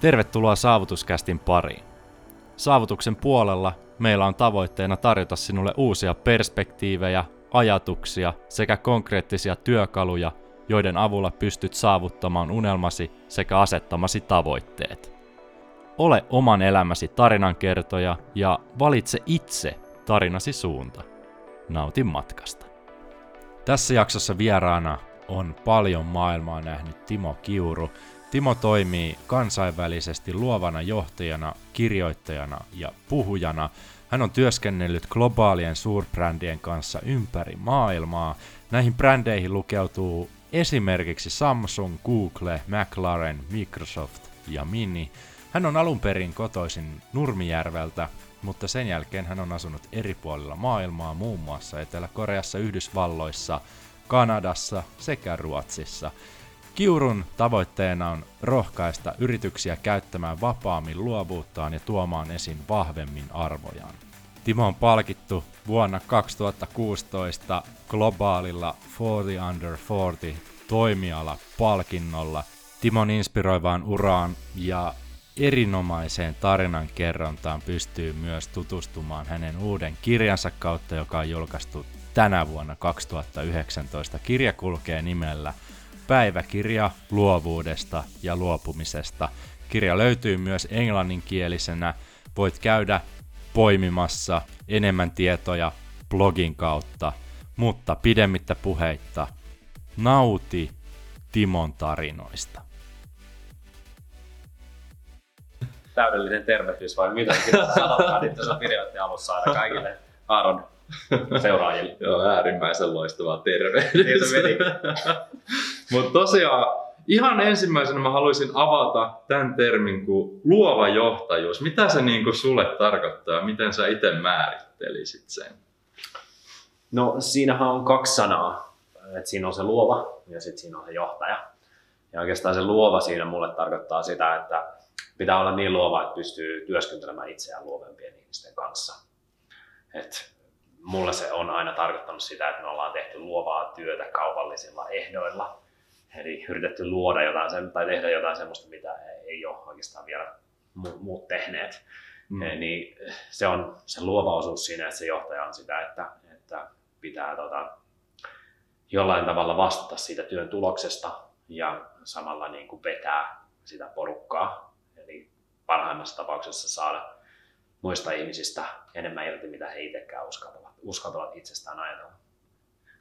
Tervetuloa Saavutuskästin pariin. Saavutuksen puolella meillä on tavoitteena tarjota sinulle uusia perspektiivejä, ajatuksia sekä konkreettisia työkaluja, joiden avulla pystyt saavuttamaan unelmasi sekä asettamasi tavoitteet. Ole oman elämäsi tarinankertoja ja valitse itse tarinasi suunta. Nautin matkasta. Tässä jaksossa vieraana on paljon maailmaa nähnyt Timo Kiuru. Timo toimii kansainvälisesti luovana johtajana, kirjoittajana ja puhujana. Hän on työskennellyt globaalien suurbrändien kanssa ympäri maailmaa. Näihin brändeihin lukeutuu esimerkiksi Samsung, Google, McLaren, Microsoft ja Mini. Hän on alun perin kotoisin Nurmijärveltä, mutta sen jälkeen hän on asunut eri puolilla maailmaa, muun muassa Etelä-Koreassa, Yhdysvalloissa, Kanadassa sekä Ruotsissa. Kiurun tavoitteena on rohkaista yrityksiä käyttämään vapaammin luovuuttaan ja tuomaan esiin vahvemmin arvojaan. Timo on palkittu vuonna 2016 globaalilla 40 Under 40 toimiala-palkinnolla Timon inspiroivaan uraan ja erinomaiseen tarinan kerrontaan pystyy myös tutustumaan hänen uuden kirjansa kautta, joka on julkaistu tänä vuonna 2019. Kirja kulkee nimellä Päiväkirja luovuudesta ja luopumisesta. Kirja löytyy myös englanninkielisenä. Voit käydä poimimassa enemmän tietoja blogin kautta, mutta pidemmittä puheitta nauti Timon tarinoista. täydellinen tervehdys vai mitä sanotaan nyt tässä videoiden alussa aina kaikille Aaron seuraajille. Joo, äärimmäisen loistava tervehdys. Mutta tosiaan ihan ensimmäisenä mä haluaisin avata tämän termin kuin luova johtajuus. Mitä se niin kuin sulle tarkoittaa? Miten sä itse määrittelisit sen? No siinähän on kaksi sanaa. Et siinä on se luova ja sitten siinä on se johtaja. Ja oikeastaan se luova siinä mulle tarkoittaa sitä, että pitää olla niin luova, että pystyy työskentelemään itseään luovempien ihmisten kanssa. Et mulle se on aina tarkoittanut sitä, että me ollaan tehty luovaa työtä kaupallisilla ehdoilla. Eli yritetty luoda jotain sen, tai tehdä jotain sellaista, mitä ei ole oikeastaan vielä muut tehneet. Mm. Niin se on se luova osuus siinä, että se johtaja on sitä, että, että pitää tota, jollain tavalla vastata siitä työn tuloksesta ja samalla niin kuin vetää sitä porukkaa parhaimmassa tapauksessa saada muista ihmisistä enemmän irti, mitä he itsekään uskaltavat, uskaltavat itsestään ajatella.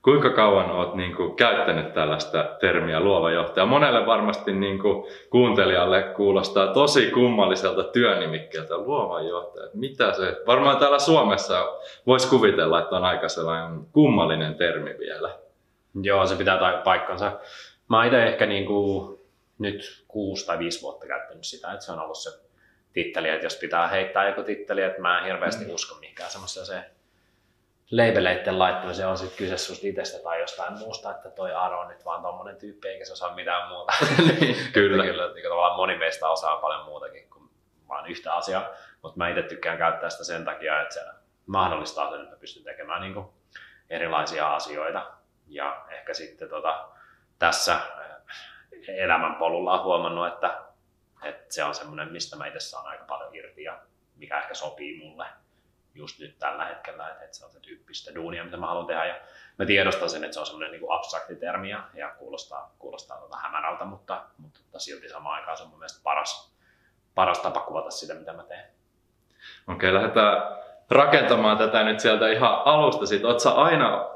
Kuinka kauan olet niin kuin, käyttänyt tällaista termiä luova johtaja? Monelle varmasti niin kuin, kuuntelijalle kuulostaa tosi kummalliselta työnimikkeeltä luova johtaja. Mitä se? Varmaan täällä Suomessa voisi kuvitella, että on aika sellainen kummallinen termi vielä. Joo, se pitää paikkansa. Mä itse ehkä niin kuin, nyt kuusi tai viisi vuotta käyttänyt sitä, että se on ollut se titteli, että jos pitää heittää joku titteli, että mä en hirveästi mm. usko mihinkään semmoista se leibeleitten laittamiseen on sitten kyse susta itsestä tai jostain muusta, että toi Aro on nyt vaan tommonen tyyppi eikä se osaa mitään muuta. kyllä. kyllä niin tavallaan moni meistä osaa paljon muutakin kuin vaan yhtä asiaa, mutta mä itse tykkään käyttää sitä sen takia, että se mahdollistaa sen, että pystyn tekemään niin erilaisia asioita. Ja ehkä sitten tota, tässä elämänpolulla on huomannut, että et se on semmoinen, mistä mä itse saan aika paljon irti ja mikä ehkä sopii mulle just nyt tällä hetkellä, että se on se tyyppistä duunia, mitä mä haluan tehdä. Ja mä tiedostan sen, että se on semmoinen niin abstrakti termi ja, ja kuulostaa, kuulostaa tota hämärältä, mutta, mutta silti samaan aikaan se on mun mielestä paras, paras tapa kuvata sitä, mitä mä teen. Okei, lähdetään rakentamaan tätä nyt sieltä ihan alusta. Oletko sä aina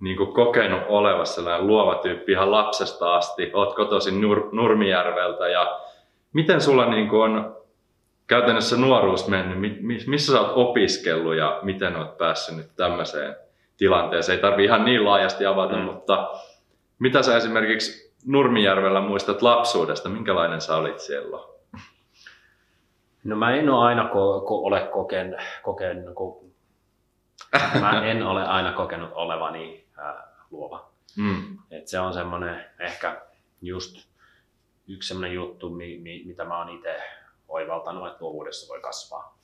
niin kuin kokenut olevassa sellainen luova tyyppi ihan lapsesta asti? Oot kotoisin Nur- Nurmijärveltä ja miten sulla niin kuin on käytännössä nuoruus mennyt? Missä sä oot opiskellut ja miten oot päässyt nyt tämmöiseen tilanteeseen? Ei tarvi ihan niin laajasti avata, mm. mutta mitä sä esimerkiksi Nurmijärvellä muistat lapsuudesta? Minkälainen sä olit siellä? No mä en ole aina ko- ko- ole koken, koken, ko- mä en ole aina kokenut olevani äh, luova. Mm. Et se on semmoinen ehkä just yksi sellainen juttu, mi, mi, mitä mä oon itse oivaltanut, että luovuudessa voi kasvaa.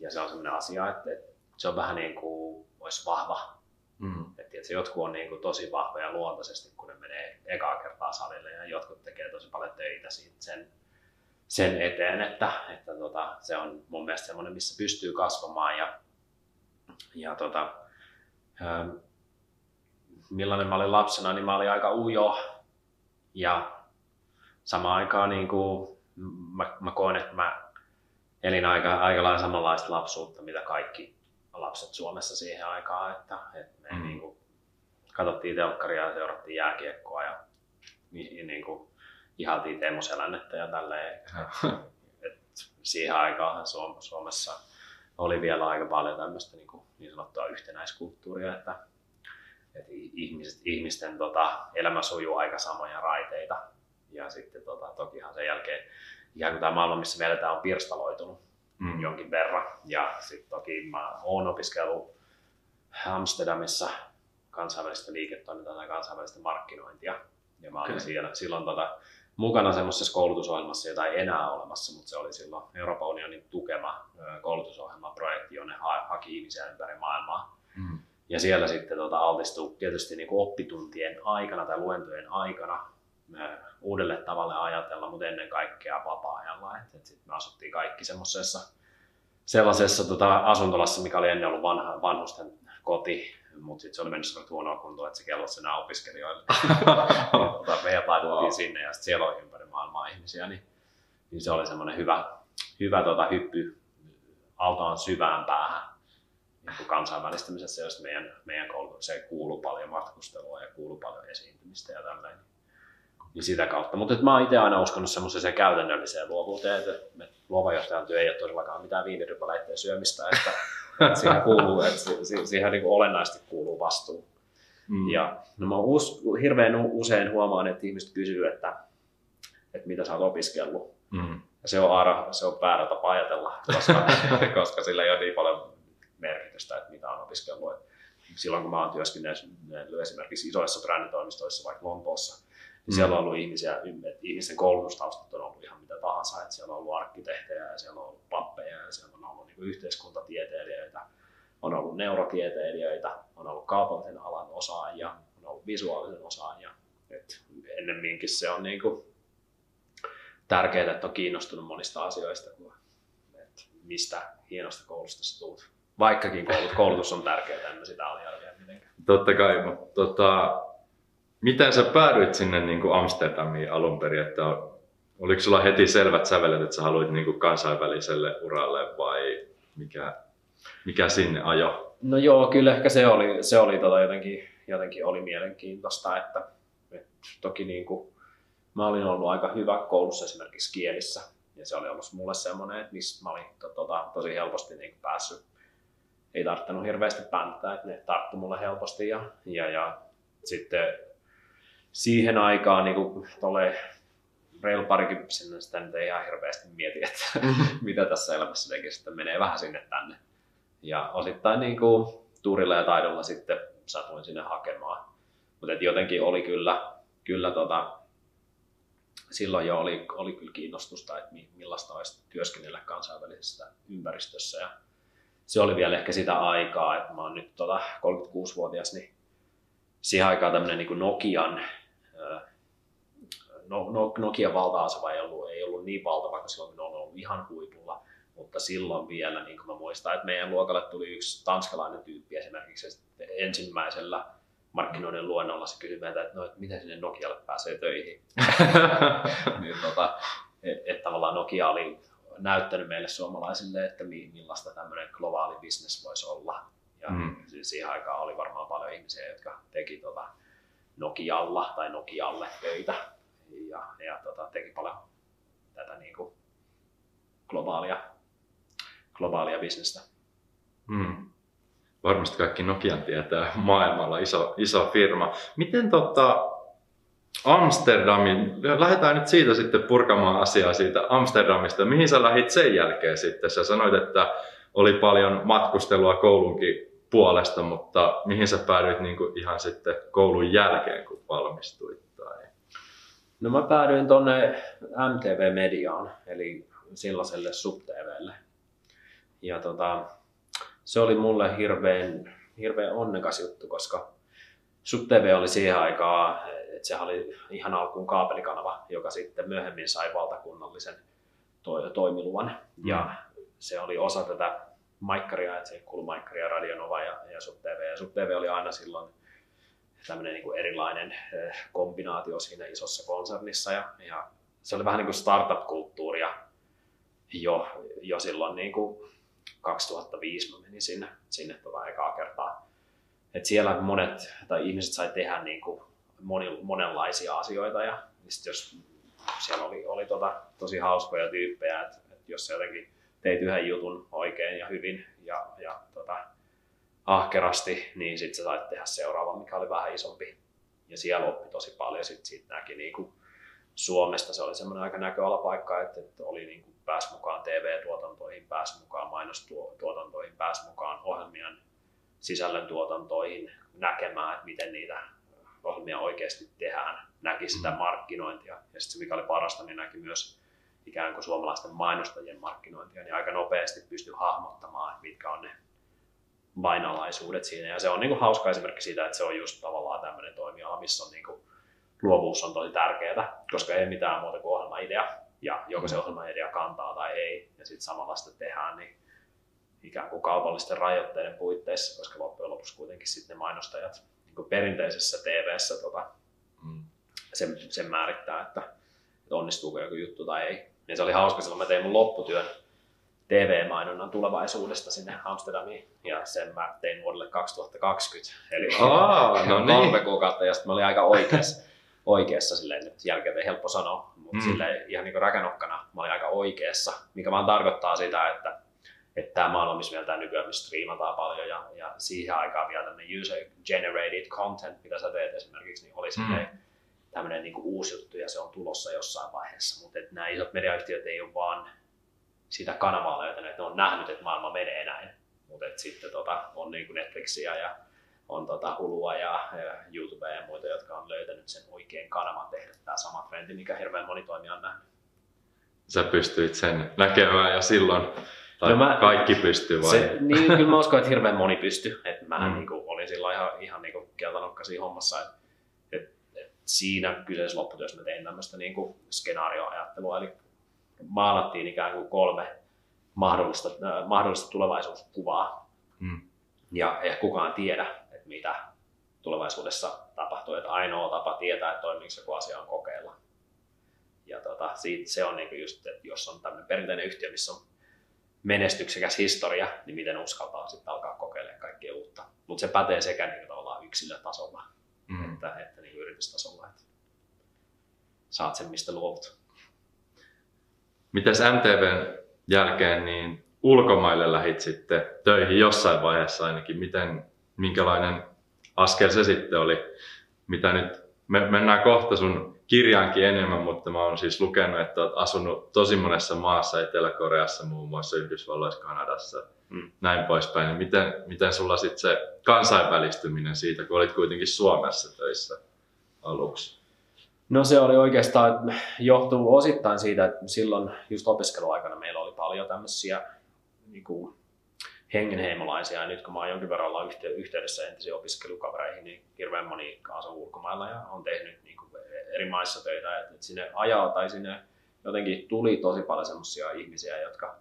Ja se on sellainen asia, että, että se on vähän niin kuin olisi vahva. Mm. Että, että jotkut on niin kuin tosi vahvoja luontaisesti, kun ne menee ekaa kertaa salille ja jotkut tekee tosi paljon töitä siitä sen, sen eteen, että, että tota, se on mun mielestä semmoinen, missä pystyy kasvamaan ja, ja tota, ähm, millainen mä olin lapsena, niin mä olin aika ujo ja samaan aikaan niin kuin, mä, mä koen, että mä elin aika, aika lailla samanlaista lapsuutta, mitä kaikki lapset Suomessa siihen aikaan, että, että me mm. niin kuin, katsottiin telkkaria ja seurattiin jääkiekkoa ja, ja niin kuin, ihaltiin Teemu Selännettä ja tälleen. Et siihen aikaan Suomessa oli vielä aika paljon tämmöistä niin, kuin, niin sanottua yhtenäiskulttuuria, että, että ihmiset, ihmisten tota, elämä sujuu aika samoja raiteita. Ja sitten tota, tokihan sen jälkeen ihan kuin tämä maailma, missä me eletään, on pirstaloitunut mm. jonkin verran. Ja sitten toki mä oon opiskellut Amsterdamissa kansainvälistä liiketoimintaa tai kansainvälistä markkinointia. Ja mä olin okay. siellä, silloin tota, mukana semmoisessa koulutusohjelmassa, jota ei enää olemassa, mutta se oli silloin Euroopan unionin tukema koulutusohjelmaprojekti, jonne ha- haki ihmisiä ympäri maailmaa. Mm. Ja siellä sitten tota, altistui tietysti niin kuin oppituntien aikana tai luentojen aikana uudelle tavalle ajatella, mutta ennen kaikkea vapaa-ajalla. Et, et sit me asuttiin kaikki semmoisessa sellaisessa tota, asuntolassa, mikä oli ennen ollut vanha, vanhusten koti, mutta sitten se oli mennyt sellainen huonoa kuntoa, että se kellosi enää opiskelijoille. tota, meidät laitettiin wow. sinne ja siellä oli ympäri maailmaa ihmisiä, niin, niin se oli semmoinen hyvä, hyvä tota, hyppy autaan syvään päähän niin kansainvälistymisessä, josta meidän, meidän koulutukseen kuuluu paljon matkustelua ja kuuluu paljon esiintymistä ja tällainen niin sitä kautta. Mutta mä oon itse aina uskonut semmoiseen käytännölliseen luovuuteen, että, luovajohtajan työ ei ole todellakaan mitään viinirypäleiden syömistä, että, että siihen, kuuluu, että siihen niin kuin olennaisesti kuuluu vastuu. Mm. Ja no mä us, hirveän usein huomaan, että ihmiset kysyy, että, että mitä sä oot opiskellut. Mm. Ja se on, aara, se on väärä tapa ajatella, koska, koska sillä ei ole niin paljon merkitystä, että mitä on opiskellut. silloin kun mä oon työskennellyt esimerkiksi isoissa bränditoimistoissa, vaikka Lontoossa, niin siellä on ollut ihmisiä, ihmisten koulutustaustat on ollut ihan mitä tahansa, että siellä on ollut arkkitehtejä ja siellä on ollut pappeja ja siellä on ollut niin yhteiskuntatieteilijöitä, on ollut neurotieteilijöitä, on ollut kaupallisen alan osaajia, on ollut visuaalisen osaajia. Et ennemminkin se on niin kuin tärkeää, että on kiinnostunut monista asioista, kuin että mistä hienosta koulusta sä tulet. Vaikkakin koulutus on tärkeää, en mä sitä aliarvioida mitenkään. Totta kai, mutta tota, Miten sä päädyit sinne niin kuin Amsterdamiin alun perin? Että oliko sulla heti selvät sävelet, että sä haluit niin kuin kansainväliselle uralle vai mikä, mikä sinne ajo? No joo, kyllä ehkä se oli, se oli tota jotenkin, jotenkin oli mielenkiintoista, että, että toki niin kuin, mä olin ollut aika hyvä koulussa esimerkiksi kielissä ja se oli ollut mulle semmoinen, että missä mä olin to, tota, tosi helposti niin kuin päässyt, ei tarttunut hirveästi päntää, että ne tarttu mulle helposti ja, ja, ja sitten siihen aikaan niin kuin reilu parikymppisenä sitä nyt ei ihan hirveästi mieti, että mitä tässä elämässä tekee, sitten menee vähän sinne tänne. Ja osittain niin kuin, tuurilla ja taidolla sitten satuin sinne hakemaan. Mutta jotenkin oli kyllä, kyllä tota, silloin jo oli, oli kyllä kiinnostusta, että millaista olisi työskennellä kansainvälisessä ympäristössä. Ja se oli vielä ehkä sitä aikaa, että mä oon nyt tota 36-vuotias, niin siihen aikaan tämmöinen niin Nokian no, no, Nokian valta-asema ei ollut, ei ollut niin valtava, koska silloin kun on ollut ihan huipulla, mutta silloin vielä, niin kuin mä muistan, että meidän luokalle tuli yksi tanskalainen tyyppi esimerkiksi ensimmäisellä markkinoiden luennolla se kysyi meiltä, että, no, että miten sinne Nokialle pääsee töihin. niin, tota, että et tavallaan Nokia oli näyttänyt meille suomalaisille, että millaista tämmöinen globaali business voisi olla. Ja mm. siihen aikaan oli varmaan paljon ihmisiä, jotka teki tota Nokialla tai Nokialle töitä ja, ja tota, teki paljon tätä niin kuin globaalia, globaalia bisnestä. Hmm. Varmasti kaikki Nokian tietää maailmalla, iso, iso firma. Miten tota, Amsterdamin, lähdetään nyt siitä sitten purkamaan asiaa siitä Amsterdamista. Mihin sä lähit sen jälkeen sitten? Sä sanoit, että oli paljon matkustelua koulunkin puolesta, mutta mihin sä päädyit niin kuin ihan sitten koulun jälkeen, kun valmistuit? No mä päädyin tonne MTV-mediaan, eli silloiselle SubTVlle. Ja tota, se oli mulle hirveän, hirveän onnekas juttu, koska SubTV oli siihen aikaan, että se oli ihan alkuun kaapelikanava, joka sitten myöhemmin sai valtakunnallisen to, toimiluvan. Mm. Ja se oli osa tätä maikkaria, että se kuului maikkaria, Radionova ja, ja SubTV. Ja SubTV oli aina silloin tämmöinen niin erilainen kombinaatio siinä isossa konsernissa. Ja, ja se oli vähän niin kuin startup-kulttuuria jo, jo silloin niin kuin 2005 mä menin sinne, sinne tota ekaa kertaa. Et siellä monet tai ihmiset sai tehdä niin kuin moni, monenlaisia asioita ja sit jos siellä oli, oli tota, tosi hauskoja tyyppejä, että et jos sä jotenkin teit yhden jutun oikein ja hyvin ja, ja tota, ahkerasti, niin sitten sä sait tehdä seuraavan, mikä oli vähän isompi. Ja siellä oppi tosi paljon. Sitten siitä näki niin kuin Suomesta se oli semmoinen aika näköalapaikka, että, että oli niin kuin pääsi mukaan TV-tuotantoihin, pääsi mukaan mainostuotantoihin, pääsi mukaan ohjelmien sisällön tuotantoihin näkemään, että miten niitä ohjelmia oikeasti tehdään, näki sitä markkinointia. Ja sitten mikä oli parasta, niin näki myös ikään kuin suomalaisten mainostajien markkinointia, niin aika nopeasti pystyi hahmottamaan, mitkä on ne vainalaisuudet siinä. Ja se on niin kuin hauska esimerkki siitä, että se on just tavallaan tämmöinen toimiala, missä on niin kuin luovuus on tosi tärkeää, koska ei mitään muuta kuin ohjelmaidea. Ja joko se ohjelmaidea kantaa tai ei, ja sitten samalla sitä tehdään, niin ikään kuin kaupallisten rajoitteiden puitteissa, koska loppujen lopuksi kuitenkin sitten ne mainostajat niin perinteisessä TV-ssä tota, mm. sen, sen määrittää, että, että onnistuuko joku juttu tai ei. Ja se oli hauska, silloin mä tein mun lopputyön TV-mainonnan tulevaisuudesta sinne Amsterdamiin ja sen mä tein vuodelle 2020. Eli Aa, no niin. kolme kuukautta ja sitten mä olin aika oikeassa, oikeassa silleen, nyt jälkeen helppo sanoa, mutta mm. silleen ihan niin kuin räkänokkana mä olin aika oikeassa, mikä vaan tarkoittaa sitä, että että tämä maailma, missä vielä tämä nykyään missä striimataan paljon ja, ja siihen aikaan vielä tämmöinen user generated content, mitä sä teet esimerkiksi, niin oli mm. tämmöinen niin uusi juttu ja se on tulossa jossain vaiheessa, mutta nämä isot mediayhtiöt ei ole vaan sitä kanavaa löytänyt, että ne on nähnyt, että maailma menee näin, mutta sitten tota, on niin kuin Netflixiä ja on tota Hulua ja, ja YouTubea ja muita, jotka on löytänyt sen oikein kanavan tehdä tämä sama trendi, mikä hirveän moni toimija on nähnyt. Sä pystyit sen näkemään jo silloin tai no mä, kaikki pystyy vai? Se, niin, kyllä mä uskon, että hirveän moni pystyy. Että mä mm. niin kuin, olin silloin ihan, ihan niin keltanokka siinä hommassa. Että, että, että siinä kyseisessä lopputyössä mä tein tämmöistä niin skenaarioajattelua. Eli maalattiin ikään kuin kolme mahdollista, äh, mahdollista tulevaisuuskuvaa. Mm. Ja ei kukaan tiedä, että mitä tulevaisuudessa tapahtuu. Että ainoa tapa tietää, että toimiiko joku asia on kokeilla. Ja tota, siitä, se on niin kuin just, että jos on tämmöinen perinteinen yhtiö, missä on menestyksekäs historia, niin miten uskaltaa sitten alkaa kokeilemaan kaikkea uutta. Mutta se pätee sekä niin tavallaan yksilötasolla mm. että, että niin yritystasolla, että saat sen mistä luovut. Mitäs MTVn jälkeen niin ulkomaille lähit sitten töihin jossain vaiheessa ainakin, miten, minkälainen askel se sitten oli, mitä nyt, me mennään kohta sun kirjaankin enemmän, mutta mä oon siis lukenut, että oot asunut tosi monessa maassa, Etelä-Koreassa muun muassa, Yhdysvalloissa, Kanadassa, mm. näin poispäin. Niin miten, miten sulla sitten se kansainvälistyminen siitä, kun olit kuitenkin Suomessa töissä aluksi? No se oli oikeastaan, johtuu osittain siitä, että silloin just opiskeluaikana meillä oli paljon tämmöisiä niin kuin hengenheimolaisia. Ja nyt kun mä oon jonkin verran olla yhteydessä entisiin opiskelukavereihin, niin hirveän moni asuu ulkomailla ja on tehnyt niin kuin eri maissa töitä. Että sinne ajaa tai sinne jotenkin tuli tosi paljon semmoisia ihmisiä, jotka,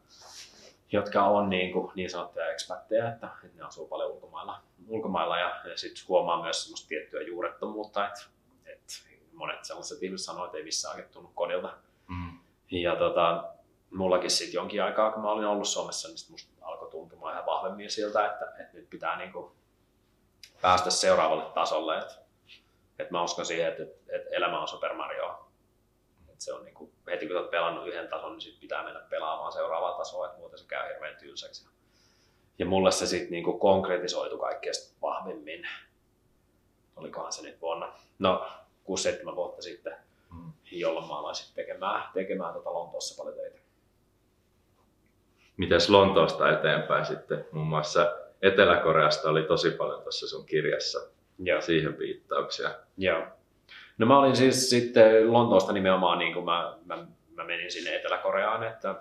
jotka on niin, kuin niin sanottuja ekspatteja, että, että ne asuu paljon ulkomailla. ulkomailla ja, ja sitten huomaa myös semmoista tiettyä juurettomuutta, että, että monet sellaiset ihmiset sanoo, että ei missään oikein tunnu kodilta. Mm. Ja tota, mullakin sitten jonkin aikaa, kun mä olin ollut Suomessa, niin musta alkoi tuntumaan ihan vahvemmin siltä, että, että nyt pitää niin kuin päästä seuraavalle tasolle. Että, että mä uskon siihen, että, että elämä on Super Mario. Että se on niin kuin, heti kun olet pelannut yhden tason, niin sit pitää mennä pelaamaan seuraavaa tasoa, että muuten se käy hirveän tylsäksi. Ja mulle se sitten niin konkretisoitu kaikkein vahvimmin. Olikohan se nyt vuonna, no 6-7 vuotta sitten, mm. jolloin mä aloin sitten tekemään, tekemään tota Lontoossa paljon töitä. Mites Lontoosta eteenpäin sitten? Muun muassa Etelä-Koreasta oli tosi paljon tuossa sun kirjassa Joo. siihen viittauksia. Joo. No mä olin siis sitten Lontoosta nimenomaan, niin kuin mä, mä, mä menin sinne Etelä-Koreaan, että,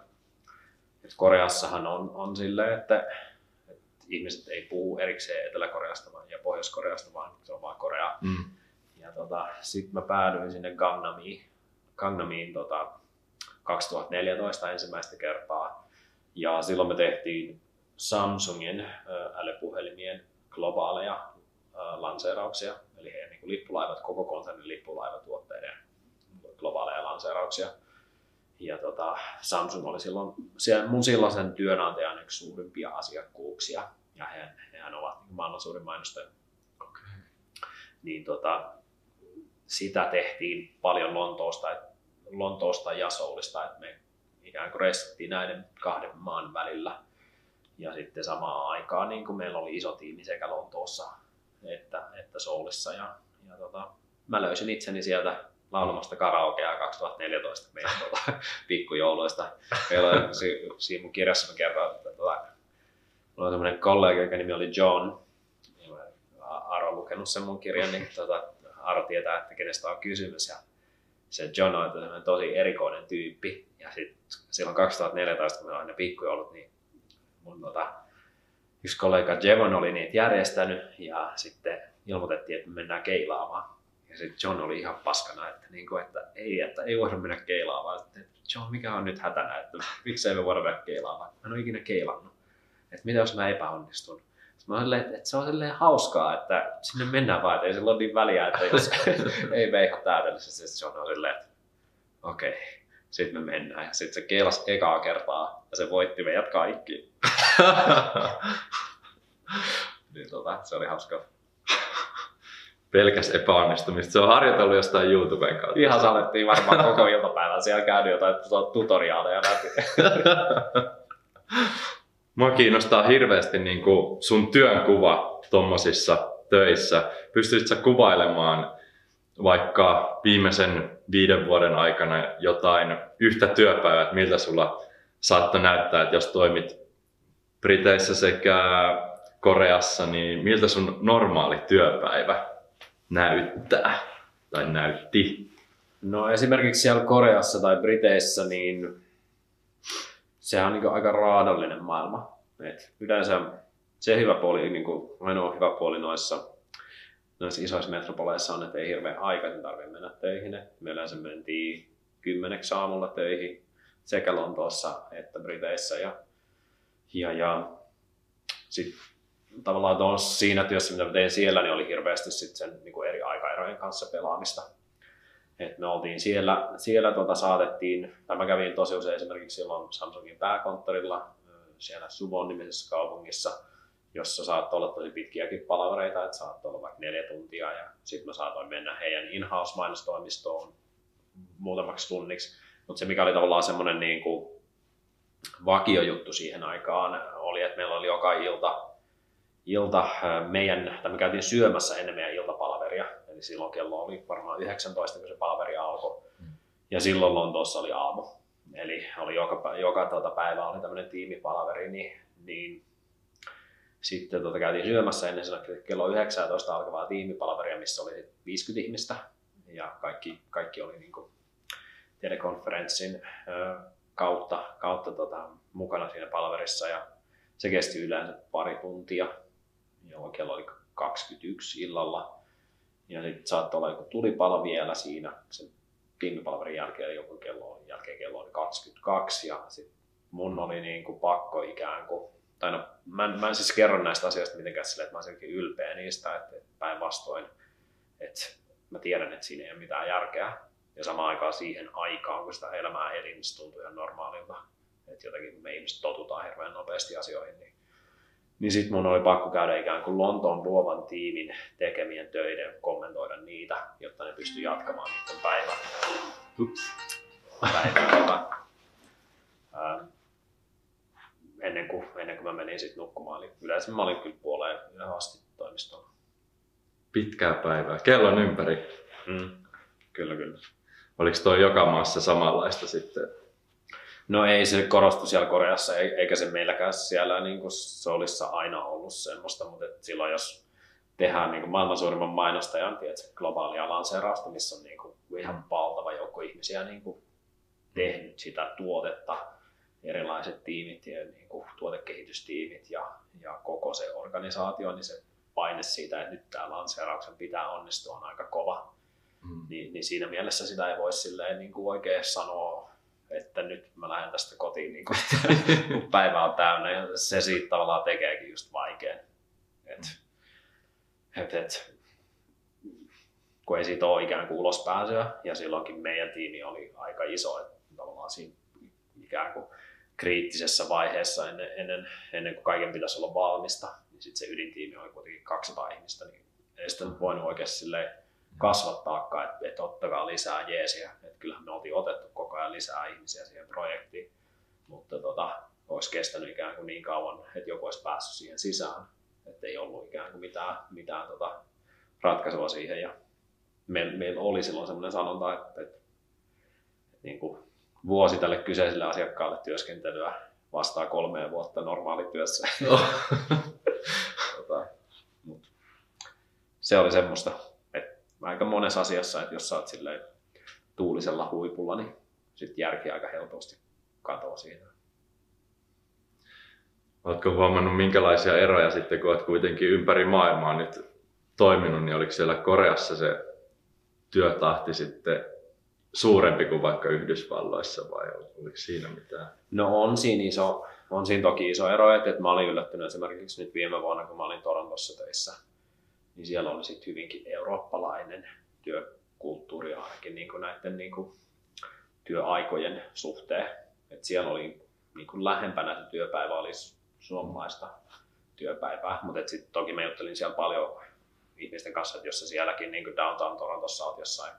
että Koreassahan on, on silleen, että, että ihmiset ei puhu erikseen Etelä-Koreasta vaan, ja Pohjois-Koreasta, vaan se on vaan Korea. Mm. Ja tota, sitten mä päädyin sinne Gangnamiin, Gangnamiin tota, 2014 ensimmäistä kertaa. Ja silloin me tehtiin Samsungin älypuhelimien globaaleja lanseerauksia, eli heidän niin lippulaivat, koko konsernin lippulaivatuotteiden globaaleja lanseerauksia. Ja tota, Samsung oli silloin siellä mun silloisen työnantajan yksi suurimpia asiakkuuksia, ja he, hehän ovat niin maailman suurin mainostaja. Okay. Niin tota, sitä tehtiin paljon Lontoosta, Lontoosta ja Soulista, että me ikään kuin reissattiin näiden kahden maan välillä. Ja sitten samaan aikaan niin kuin meillä oli iso tiimi sekä Lontoossa että, että Soulissa. Ja, ja tota, mä löysin itseni sieltä laulamasta karaokea 2014 meidän tuota, pikkujouluista. Meillä on siinä mun kirjassa mä kerron, että tuota, mulla on semmoinen kollega, joka nimi oli John. Aro on lukenut sen mun kirjan, niin tuota, Aro tietää, että kenestä on kysymys. Ja se John on tosi erikoinen tyyppi. Ja sit, silloin 2014, kun meillä oli ne pikkujoulut, niin mun tota, yksi kollega Jevon oli niitä järjestänyt ja sitten ilmoitettiin, että me mennään keilaamaan. Ja sitten John oli ihan paskana, että, niin kuin, että ei, että ei voida mennä keilaamaan. Että John, mikä on nyt hätänä, että miksei me voida mennä keilaamaan. Mä en ole ikinä keilannut. Että mitä jos mä epäonnistun? Mä olin, että, että se on silleen hauskaa, että sinne mennään vaan, että ei sillä ole niin väliä, että jos ei mene ihan täydellisesti. John on silleen, että okei, okay. sitten me mennään. Ja sitten se keilasi ekaa kertaa ja se voitti meidät kaikki. niin tota, se oli hauskaa pelkäs epäonnistumista. Se on harjoitellut jostain YouTuben kautta. Ihan salettiin varmaan koko iltapäivän siellä käynyt jotain tutoriaaleja läpi. Mua kiinnostaa hirveästi niin kuin sun työnkuva tuommoisissa töissä. Pystyisit sä kuvailemaan vaikka viimeisen viiden vuoden aikana jotain yhtä työpäivää, että miltä sulla saattoi näyttää, että jos toimit Briteissä sekä Koreassa, niin miltä sun normaali työpäivä näyttää tai näytti? No esimerkiksi siellä Koreassa tai Briteissä, niin sehän on niin aika raadollinen maailma. Et yleensä se hyvä puoli, niin kuin ainoa hyvä puoli noissa, noissa isoissa metropoleissa on, että ei hirveän aikaisin tarvitse mennä töihin. Me yleensä mentiin kymmeneksi aamulla töihin sekä Lontoossa että Briteissä. Ja, ja, ja sitten tavallaan tuossa siinä työssä, mitä tein siellä, niin oli hirveästi sit sen niin kuin eri aikaerojen kanssa pelaamista. Et me oltiin siellä, siellä tuota, saatettiin, tai mä kävin tosi usein esimerkiksi silloin Samsungin pääkonttorilla siellä Suvon nimisessä kaupungissa, jossa saattoi olla tosi pitkiäkin palavereita, että saattoi olla vaikka neljä tuntia ja sitten mä saatoin mennä heidän in-house mainostoimistoon muutamaksi tunniksi. Mutta se mikä oli tavallaan semmoinen niin kuin vakiojuttu siihen aikaan oli, että meillä oli joka ilta ilta meidän, tai me käytiin syömässä ennen meidän iltapalveria, eli silloin kello oli varmaan 19, kun se palaveri alkoi, mm. ja silloin Lontoossa oli aamu. Eli oli joka, joka tuota päivä oli tämmöinen tiimipalaveri, niin, niin sitten tuota, käytiin syömässä ennen sillä kello 19 alkavaa tiimipalaveria, missä oli 50 ihmistä, ja kaikki, kaikki oli niin kuin telekonferenssin kautta, kautta tota, mukana siinä palaverissa, ja se kesti yleensä pari tuntia, jolloin kello oli 21 illalla. Ja sitten saattoi olla joku tulipalo vielä siinä sen tiimipalvelun jälkeen, joku kello, jälkeen kello oli 22 ja sitten mun oli niin kuin pakko ikään kuin, tai no, mä, en, mä en siis kerro näistä asioista mitenkään silleen, että mä olisin ylpeä niistä, että, päinvastoin, että mä tiedän, että siinä ei ole mitään järkeä. Ja samaan aikaan siihen aikaan, kun sitä elämää elin, niin se tuntui ihan normaalilta. Että jotenkin me ihmiset totutaan hirveän nopeasti asioihin, niin niin sitten mun oli pakko käydä ikään kuin Lontoon luovan tiimin tekemien töiden, kommentoida niitä, jotta ne pystyi jatkamaan niiden päivän. Ups. ää, ennen, kuin, ennen kuin mä menin sitten nukkumaan. Eli yleensä mä olin kyllä puoleen asti toimistolla. Pitkää päivää. Kellon ympäri. Mm. Kyllä, kyllä. Oliko tuo joka maassa samanlaista sitten? No ei se korostu siellä Koreassa, eikä se meilläkään siellä niin kuin Solissa aina ollut semmoista, mutta silloin jos tehdään niin kuin maailman suurimman mainostajan tiedätkö, globaalia lanseerausta, missä on niin kuin ihan valtava joukko ihmisiä niin kuin tehnyt sitä tuotetta, erilaiset tiimit ja niin kuin tuotekehitystiimit ja, ja koko se organisaatio, niin se paine siitä, että nyt tämä lanseerauksen pitää onnistua on aika kova. Mm. Niin, niin siinä mielessä sitä ei voi silleen niin kuin oikein sanoa että nyt mä lähden tästä kotiin, niin kun, kun päivä on täynnä. Ja se siitä tavallaan tekeekin just vaikean. Et, et, et, kun ei siitä ole ikään kuin ulospääsyä, ja silloinkin meidän tiimi oli aika iso, että tavallaan siinä ikään kuin kriittisessä vaiheessa ennen, ennen, ennen kuin kaiken pitäisi olla valmista, niin sitten se ydintiimi oli kuitenkin 200 ihmistä, niin ei sitä voinut oikeasti kasvattaakaan, että, että ottakaa lisää jeesiä. Että kyllähän me oltiin otettu koko ajan lisää ihmisiä siihen projektiin, mutta tota, olisi kestänyt ikään kuin niin kauan, että joku olisi päässyt siihen sisään, että ei ollut ikään kuin mitään, mitään tota ratkaisua siihen. Ja meillä, meillä oli silloin sellainen sanonta, että, että, että niin kuin vuosi tälle kyseiselle asiakkaalle työskentelyä vastaa kolmeen vuotta normaalityössä. No. tota, se oli semmoista, että aika monessa asiassa, että jos sä oot silleen tuulisella huipulla, niin sit järki aika helposti katoaa siinä. Oletko huomannut minkälaisia eroja sitten, kun olet kuitenkin ympäri maailmaa nyt toiminut, niin oliko siellä Koreassa se työtahti sitten suurempi kuin vaikka Yhdysvalloissa vai oliko siinä mitään? No on siinä, iso, on siinä toki iso ero, että, että mä olin yllättynyt esimerkiksi nyt viime vuonna, kun mä olin Torontossa töissä, niin siellä oli sitten hyvinkin eurooppalainen työkulttuuri ainakin niin kuin näiden niin kuin työaikojen suhteen. Et siellä oli niin kuin lähempänä se työpäivä olisi suomalaista työpäivää, mutta sitten toki mä juttelin siellä paljon ihmisten kanssa, että jos sä sielläkin niin downtown Torontossa olet jossain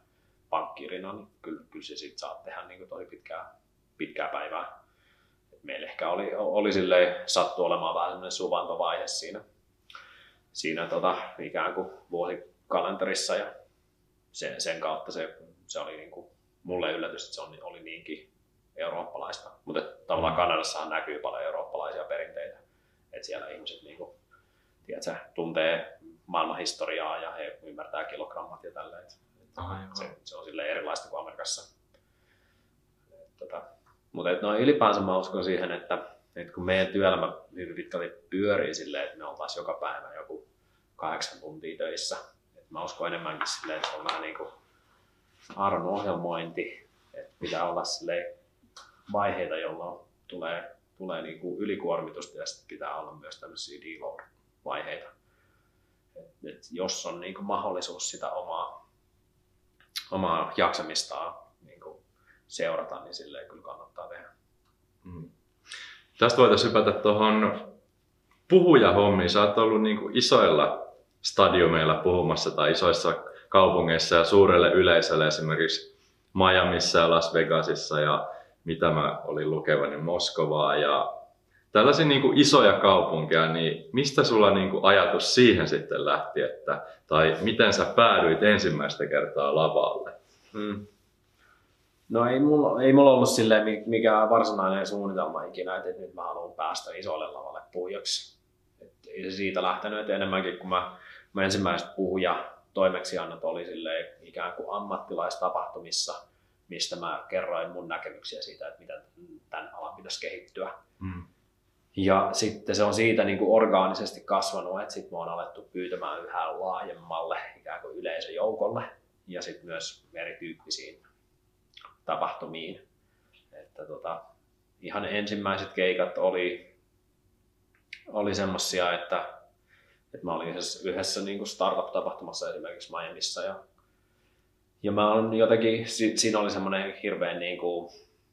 pankkirina, niin kyllä, kyllä se sit saat tehdä niin kuin tosi pitkää, pitkää päivää. Et meillä ehkä oli, oli silleen, sattu olemaan vähän sellainen suvantovaihe siinä, siinä tota, ikään kuin vuosikalenterissa ja sen, sen kautta se, se oli niin kuin, mulle yllätys, että se on, oli niinkin eurooppalaista. Mutta tavallaan mm. Kanadassahan näkyy paljon eurooppalaisia perinteitä. Että siellä ihmiset niin kuin, tiedätkö, tuntee maailmanhistoriaa ja he ymmärtää kilogrammat ja tälleen. Se, se, on sille erilaista kuin Amerikassa. tota, mutta et no, ylipäänsä mä uskon siihen, että, että kun meidän työelämä hyvin pitkälti pyörii silleen, että me oltaisiin joka päivä joku kahdeksan tuntia töissä. Mä uskon enemmänkin silleen, että se on vähän niin kuin arvon ohjelmointi, että pitää olla silleen vaiheita, jolloin tulee, tulee niin kuin ylikuormitusta ja sitten pitää olla myös tämmöisiä deload-vaiheita. Et, et jos on niin kuin mahdollisuus sitä omaa, omaa jaksamistaan niin kuin seurata, niin silleen kyllä kannattaa tehdä. Hmm. Tästä voitaisiin hypätä tuohon puhujahommiin. Sä oot ollut niin kuin isoilla stadiomeilla puhumassa tai isoissa kaupungeissa ja suurelle yleisölle esimerkiksi Miamiissa ja Las Vegasissa ja mitä mä olin lukevani Moskovaa ja tällaisia niin kuin isoja kaupunkeja, niin mistä sulla niin kuin ajatus siihen sitten lähti, että, tai miten sä päädyit ensimmäistä kertaa lavalle? Hmm. No ei mulla, ei mulla ollut silleen mikään varsinainen suunnitelma ikinä, että nyt mä haluan päästä isolle lavalle puhujaksi. Et ei se siitä lähtenyt, että enemmänkin kun mä, mä ensimmäiset puhuja toimeksiannot oli ikään kuin ammattilaistapahtumissa, mistä mä kerroin mun näkemyksiä siitä, että miten tämän alan pitäisi kehittyä. Mm. Ja sitten se on siitä niin kuin orgaanisesti kasvanut, että sitten me on alettu pyytämään yhä laajemmalle ikään kuin yleisöjoukolle ja sitten myös erityyppisiin tapahtumiin. Että tota, ihan ensimmäiset keikat oli, oli semmosia, että, että mä olin yhdessä, yhdessä niin kuin startup-tapahtumassa esimerkiksi Miamiissa ja ja mä olen jotenkin, siinä oli semmoinen hirveän niin kuin,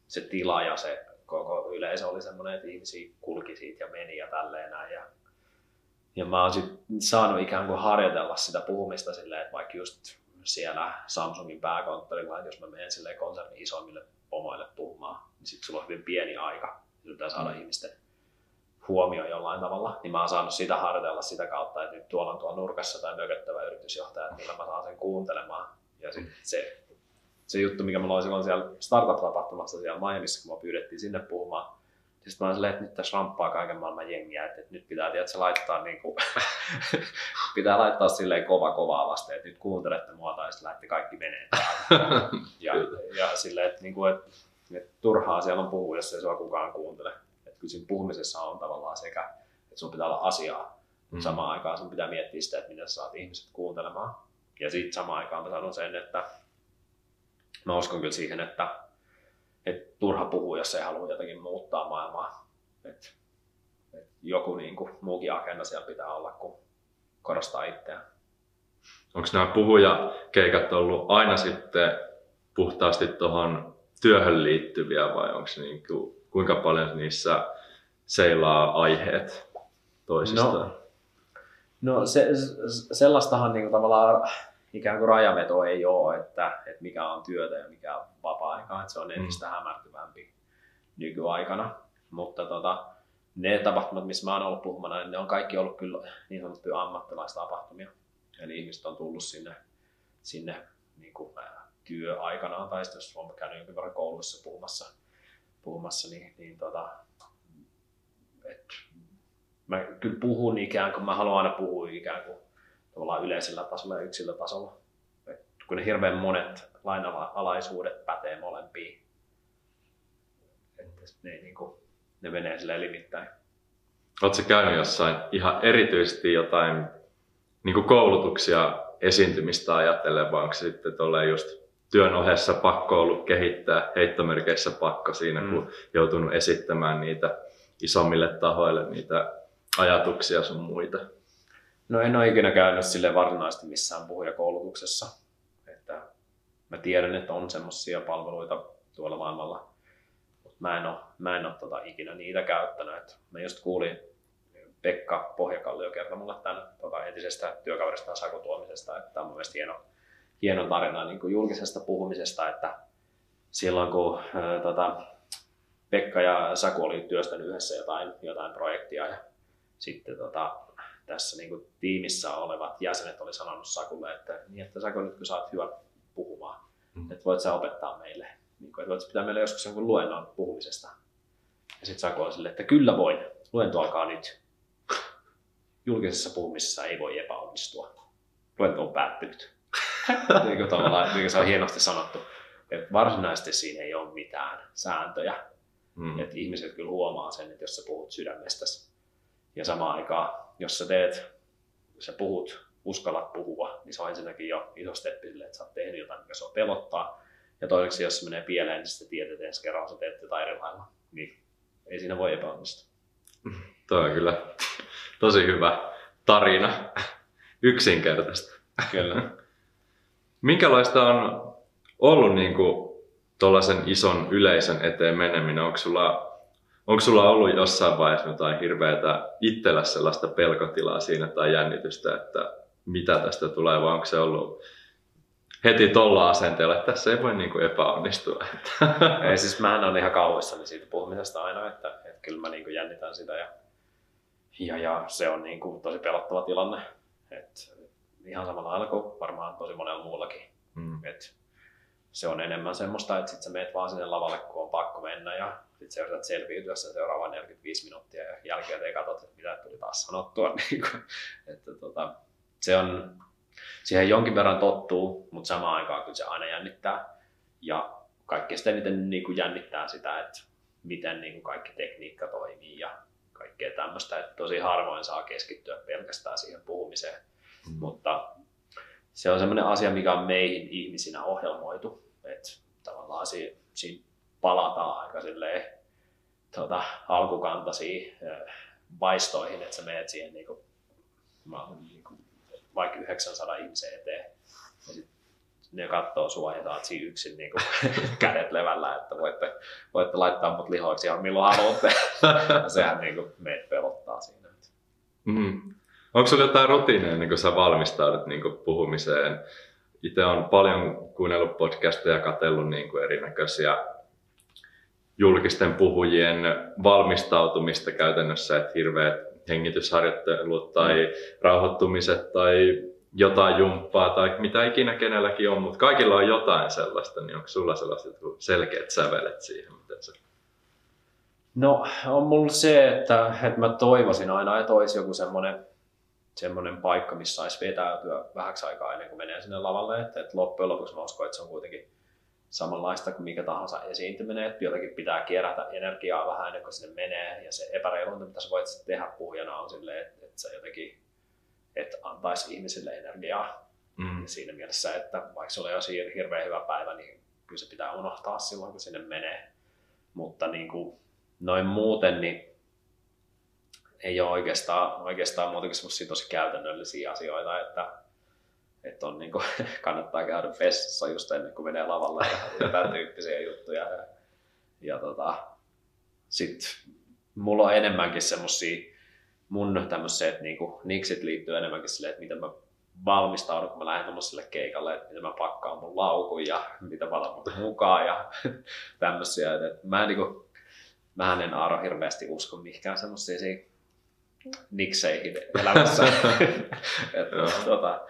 se tila ja se koko yleisö oli semmoinen, että ihmisiä kulki siitä ja meni ja tälleen näin. Ja, ja mä oon sit saanut ikään kuin harjoitella sitä puhumista silleen, että vaikka just siellä Samsungin pääkonttorilla, että jos mä menen silleen konsernin isoimmille pomoille puhumaan, niin sit sulla on hyvin pieni aika. Pitää saada mm. ihmisten huomio jollain tavalla, niin mä oon saanut sitä harjoitella sitä kautta, että nyt tuolla on tuolla nurkassa tai mököttävä yritysjohtaja, että millä mä saan sen kuuntelemaan ja sit se, se juttu, mikä mä loin silloin siellä startup-tapahtumassa siellä Miamiissa, kun mä pyydettiin sinne puhumaan, niin sitten mä olin että nyt tässä ramppaa kaiken maailman jengiä, että, että nyt pitää tiedätkö, laittaa, niin kuin, pitää laittaa silleen kova kovaa vasten, että nyt kuuntelette mua tai sitten lähti kaikki menee ja, ja silleen, että, niin kuin, että, että turhaa siellä on puhua, jos ei sua kukaan kuuntele. Että kyllä siinä puhumisessa on tavallaan sekä, että sun pitää olla asiaa, mm. samaan aikaan sun pitää miettiä sitä, että miten sä saat ihmiset kuuntelemaan. Ja sitten samaan aikaan mä sanon sen, että mä uskon kyllä siihen, että, et turha puhua, jos ei halua jotenkin muuttaa maailmaa. Et, et joku niin kuin, muukin agenda siellä pitää olla, kun korostaa itseään. Onko nämä puhujakeikat ollut aina sitten puhtaasti tuohon työhön liittyviä vai onko niin kuin, kuinka paljon niissä seilaa aiheet toisistaan? No, no se, sellaistahan niin kuin tavallaan ikään kuin rajaveto ei ole, että, että mikä on työtä ja mikä on vapaa-aikaa, että se on entistä mm. hämärtyvämpi nykyaikana. Mutta tota, ne tapahtumat, missä mä oon ollut puhumana, niin ne on kaikki ollut kyllä niin sanottuja ammattilaistapahtumia. Eli ihmiset on tullut sinne, sinne niin kuin, työaikanaan, tai sitten jos on käynyt jonkin verran kouluissa puhumassa, puhumassa niin, niin tota, et, mä kyllä puhun ikään kuin, mä haluan aina puhua ikään kuin tavallaan yleisellä tasolla ja yksilötasolla. Et kun ne hirveän monet lainalaisuudet pätee molempiin, että ne, niin kuin, ne menee silleen limittäin. Oletko käynyt jossain ihan erityisesti jotain niin koulutuksia esiintymistä ajatellen, vai onko sitten just työn ohessa pakko ollut kehittää, heittomerkeissä pakko siinä, mm. kun joutunut esittämään niitä isommille tahoille niitä ajatuksia sun muita? No en ole ikinä käynyt sille varsinaisesti missään puhujakoulutuksessa. Että mä tiedän, että on semmoisia palveluita tuolla maailmalla, mutta mä en ole, mä en ole tota ikinä niitä käyttänyt. Et mä just kuulin Pekka Pohjakallio kertoi mulle tämän tota, entisestä työkaverista Saku Tuomisesta, että tämä on mun mielestä hieno, hieno tarina niin julkisesta puhumisesta, että silloin kun ää, tota, Pekka ja Saku oli työstänyt yhdessä jotain, jotain projektia ja sitten tota, tässä niin kuin tiimissä olevat jäsenet oli sanonut Sakulle, että, niin, että Saku nyt kun sä oot hyvä puhumaan, mm. että voit sä opettaa meille, niin kuin, että voit pitää meille joskus jonkun luennon puhumisesta. Ja sitten Saku oli sille, että kyllä voin, luento alkaa nyt. Julkisessa puhumisessa ei voi epäonnistua. Luento on päättynyt. niin kuin tavallaan, niin kuin se on hienosti sanottu. Että varsinaisesti siinä ei ole mitään sääntöjä. Mm. Että ihmiset kyllä huomaa sen, että jos sä puhut sydämestäsi ja samaan aikaan, jos sä teet, sä puhut, uskallat puhua, niin se on ensinnäkin jo iso steppi sille, että sä oot tehnyt jotain, mikä on pelottaa. Ja toiseksi, jos se menee pieleen, niin sitten tiedät, että ensi kerralla sä teet jotain eri lailla. Niin ei siinä voi epäonnistua. Tuo on kyllä tosi hyvä tarina. Yksinkertaista. Kyllä. Minkälaista on ollut niin kuin, tuollaisen ison yleisön eteen meneminen? Onko sulla Onko sulla ollut jossain vaiheessa jotain hirveätä itsellä sellaista pelkotilaa siinä tai jännitystä, että mitä tästä tulee, vai onko se ollut heti tuolla asenteella, että tässä ei voi niin kuin epäonnistua? ei, siis mähän on ihan kauhuissani siitä puhumisesta aina, että, että kyllä mä niin kuin jännitän sitä ja, ja, ja se on niin kuin tosi pelottava tilanne. Et ihan samalla lailla kuin varmaan tosi monella muullakin. Mm. Et se on enemmän semmoista, että sit sä meet vaan sinne lavalle, kun on pakko mennä ja sit sä yrität selviytyä sen seuraavan 45 minuuttia ja jälkeen te katsot, että mitä tuli taas sanottua. Niin kuin, että tota, se on, siihen jonkin verran tottuu, mutta samaan aikaan kyllä se aina jännittää. Ja kaikki sitten eniten niin kuin jännittää sitä, että miten niin kuin kaikki tekniikka toimii ja kaikkea tämmöistä. Että tosi harvoin saa keskittyä pelkästään siihen puhumiseen. Mm. Mutta se on semmoinen asia, mikä on meihin ihmisinä ohjelmoitu. Että tavallaan siinä, siinä palataan aika silleen, tuota, alkukantaisiin vaistoihin, että sä menet siihen niin kuin, niin kuin, vaikka 900 ihmisen eteen ja sit ne katsoo sua ja saat siinä yksin niin kuin, kädet levällä, että voitte, voitte laittaa mut lihoiksi ihan milloin haluatte. ja sehän niin kuin, meitä pelottaa siinä. Mm. Onko sinulla jotain rutiineja, niin kun sä valmistaudut niin kuin puhumiseen? Itse on paljon kuunnellut podcasteja ja katsellut niin kuin erinäköisiä julkisten puhujien valmistautumista käytännössä, että hirveät hengitysharjoittelut tai mm. rauhoittumiset tai jotain jumppaa tai mitä ikinä kenelläkin on, mutta kaikilla on jotain sellaista, niin onko sulla sellaiset selkeät sävelet siihen? Miten se... No on mulla se, että, että mä toivoisin aina, että olisi joku semmoinen semmoinen paikka, missä saisi vetäytyä vähäksi aikaa ennen kuin menee sinne lavalle. Että, että loppujen lopuksi mä uskon, että se on kuitenkin samanlaista kuin mikä tahansa esiintyminen, että jotenkin pitää kerätä energiaa vähän ennen kuin sinne menee, ja se epäreilunta, mitä sä voit tehdä puhujana on silleen, että, että sä jotenkin et antaisi ihmisille energiaa. Mm. Siinä mielessä, että vaikka se oli jo hirveän hyvä päivä, niin kyllä se pitää unohtaa silloin, kun sinne menee. mutta niin kuin, noin muuten niin ei ole oikeastaan, oikeastaan muuta kuin semmoisia tosi käytännöllisiä asioita, että, että on niin kuin, kannattaa käydä vessassa just ennen kuin menee lavalle ja tämän tyyppisiä juttuja. Ja, ja tota, sitten mulla on enemmänkin semmoisia mun tämmöiset niin niksit liittyy enemmänkin silleen, että miten mä valmistaudun, kun mä lähden tuommoiselle keikalle, että miten mä pakkaan mun laukun ja mitä mä otan mukaan ja tämmöisiä. Että mä, niin kuin, mä en Aaro hirveästi usko mihinkään semmoisia nikseihin elämässä. että, tota,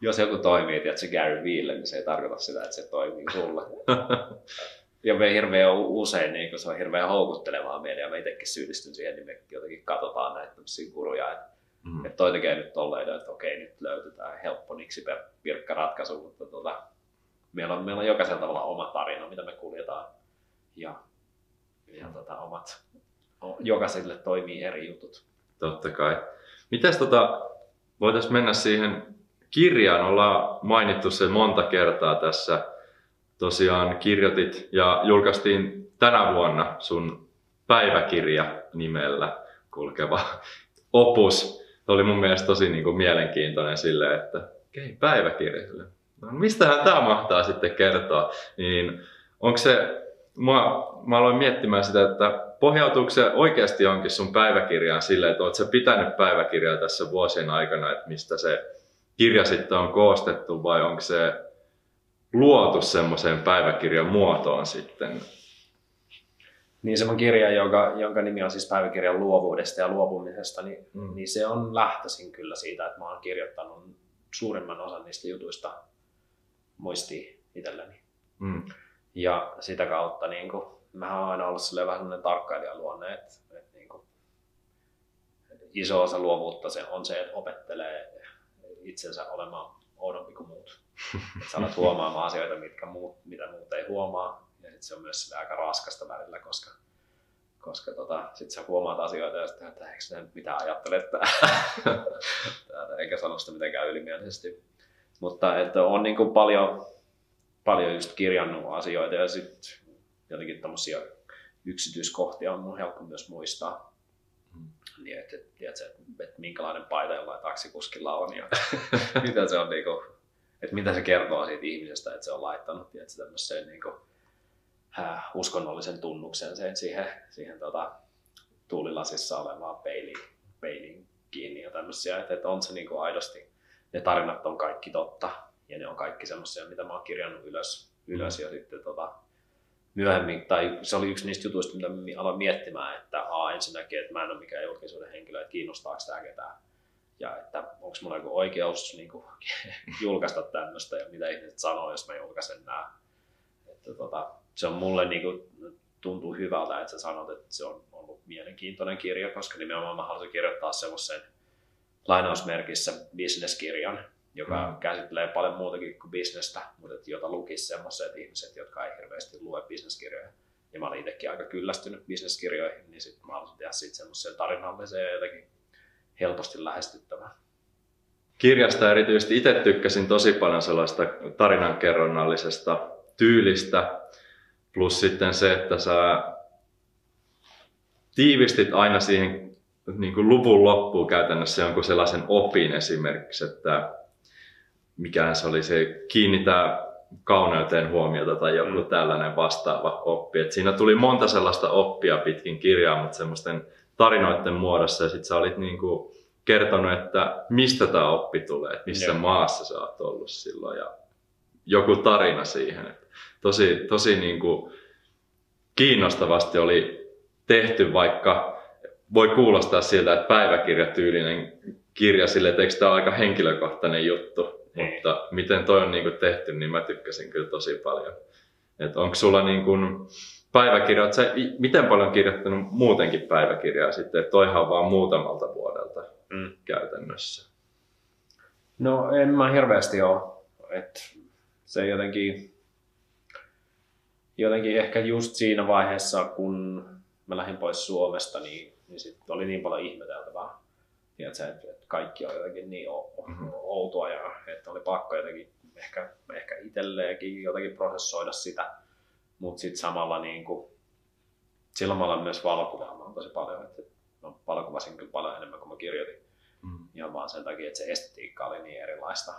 jos joku toimii, että se Gary Veelle, niin se ei tarkoita sitä, että se toimii sulle. ja me hirveän usein niin kun se on hirveän houkuttelevaa meille ja me itsekin syyllistyn siihen, niin me jotenkin katsotaan näitä tämmöisiä kuruja, että, mm. että toi tekee nyt tolleen, että okei, nyt löytetään helppo niksi pirkka ratkaisu, mutta tota, meillä, on, meillä on jokaisella tavalla oma tarina, mitä me kuljetaan ja, ja tota, omat, jokaiselle toimii eri jutut. Totta kai. Mites tota, voitaisiin mennä siihen kirjaan, ollaan mainittu se monta kertaa tässä tosiaan kirjoitit ja julkaistiin tänä vuonna sun päiväkirja nimellä kulkeva opus. Se oli mun mielestä tosi niin kuin mielenkiintoinen sille, että okei, päiväkirja. No, mistähän tämä mahtaa sitten kertoa? Niin onko se, mä, mä aloin miettimään sitä, että pohjautuuko se oikeasti onkin sun päiväkirjaan silleen, että oletko pitänyt päiväkirjaa tässä vuosien aikana, että mistä se kirja sitten on koostettu vai onko se luotu semmoiseen päiväkirjan muotoon sitten? Niin semmoinen kirja, jonka, jonka nimi on siis päiväkirjan luovuudesta ja luopumisesta, niin, mm. niin se on lähtöisin kyllä siitä, että mä oon kirjoittanut suurimman osan niistä jutuista muistiin itselleni. Mm. Ja sitä kautta niin kuin, mä oon aina ollut vähän sellainen tarkkailijan luonne, että, että niin kuin, iso osa luovuutta se on se, että opettelee itsensä olemaan oudompi kuin muut. Että sä alat huomaamaan asioita, mitkä muut, mitä muut ei huomaa. Ja sit se on myös aika raskasta välillä, koska, koska tota, sit sä huomaat asioita ja sitten, että eikö ne mitä ajattelet eikä sano sitä mitenkään ylimielisesti. Mutta että on niin kuin paljon, paljon just kirjannut asioita ja sitten jotenkin tämmöisiä yksityiskohtia on mun helppo myös muistaa. Mm. Niin, että, että, että, että minkälainen paita jollain taksikuskilla on ja mitä se on niin kuin, että mitä se kertoo siitä ihmisestä, että se on laittanut tietysti, tämmöiseen niin kuin, äh, uskonnollisen tunnuksen sen siihen, siihen tota, tuulilasissa olevaan peiliin, peiliin kiinni ja tämmöisiä, että, että on se niin kuin aidosti, ne tarinat on kaikki totta ja ne on kaikki semmoisia, mitä mä oon kirjannut ylös, ylös ja sitten tota, myöhemmin, tai se oli yksi niistä jutuista, mitä aloin miettimään, että a, ensinnäkin, että mä en ole mikään julkisuuden henkilö, että kiinnostaako tämä ketään ja että onko mulla joku oikeus niin kuin, julkaista tämmöistä ja mitä ihmiset sanoo, jos mä julkaisen nämä. Että, tota, se on mulle niin kuin, tuntuu hyvältä, että sä sanot, että se on ollut mielenkiintoinen kirja, koska nimenomaan mä haluaisin kirjoittaa semmoisen lainausmerkissä bisneskirjan, joka mm. käsittelee paljon muutakin kuin bisnestä, mutta että jota lukisi semmoiset ihmiset, jotka ei hirveästi lue bisneskirjoja. Ja mä olin itsekin aika kyllästynyt bisneskirjoihin, niin sitten mä haluaisin tehdä siitä semmoisen tarinallisen ja jotenkin helposti lähestyttävää. Kirjasta erityisesti itse tykkäsin tosi paljon sellaista tarinankerronnallisesta tyylistä, plus sitten se, että sä tiivistit aina siihen niin kuin luvun loppuun käytännössä jonkun sellaisen opin esimerkiksi, että mikään se oli se kiinnittää kauneuteen huomiota tai joku mm. tällainen vastaava oppi. Et siinä tuli monta sellaista oppia pitkin kirjaa, mutta semmoisten tarinoiden muodossa ja sitten sä olit niin kuin kertonut, että mistä tämä oppi tulee, että missä Joo. maassa sä oot ollut silloin ja joku tarina siihen. Että tosi tosi niin kuin kiinnostavasti oli tehty, vaikka voi kuulostaa siltä, että päiväkirjatyylinen kirja sille, että eikö tämä ole aika henkilökohtainen juttu, Ei. mutta miten toi on niin kuin tehty, niin mä tykkäsin kyllä tosi paljon. Että onko sulla niin kuin, päiväkirja, sä miten paljon kirjoittanut muutenkin päiväkirjaa sitten, että toihan vaan muutamalta vuodelta mm. käytännössä? No en mä hirveästi ole, että se jotenkin, jotenkin ehkä just siinä vaiheessa, kun mä lähdin pois Suomesta, niin, niin sit oli niin paljon ihmeteltävää. Tiedätkö, että, että kaikki on jotenkin niin mm-hmm. outoa ja että oli pakko jotenkin ehkä, ehkä itselleenkin jotenkin prosessoida sitä mutta sitten samalla niin kuin, silloin mä olen myös valokuvaamaan tosi paljon. Että mä valokuvasin kyllä paljon enemmän kuin mä kirjoitin. Mm. Ihan vaan sen takia, että se estetiikka oli niin erilaista.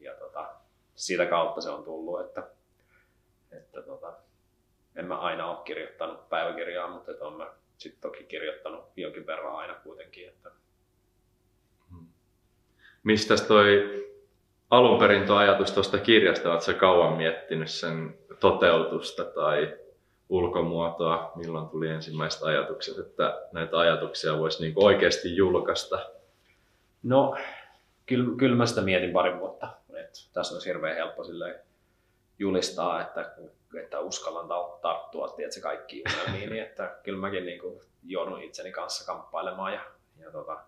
Ja tota, siitä kautta se on tullut, että, että tota, en mä aina ole kirjoittanut päiväkirjaa, mutta että on mä sitten toki kirjoittanut jonkin verran aina kuitenkin. Että... Mistä toi alun perin tuo ajatus tuosta kirjasta, oletko kauan miettinyt sen toteutusta tai ulkomuotoa, milloin tuli ensimmäiset ajatukset, että näitä ajatuksia voisi niin oikeasti julkaista? No, kyllä, kyllä mä sitä mietin pari vuotta. että tässä olisi hirveän helppo julistaa, että, että uskallan tarttua tiedätkö, kaikki unelmiin, niin että kyllä mäkin niin joudun itseni kanssa kamppailemaan ja, ja tota,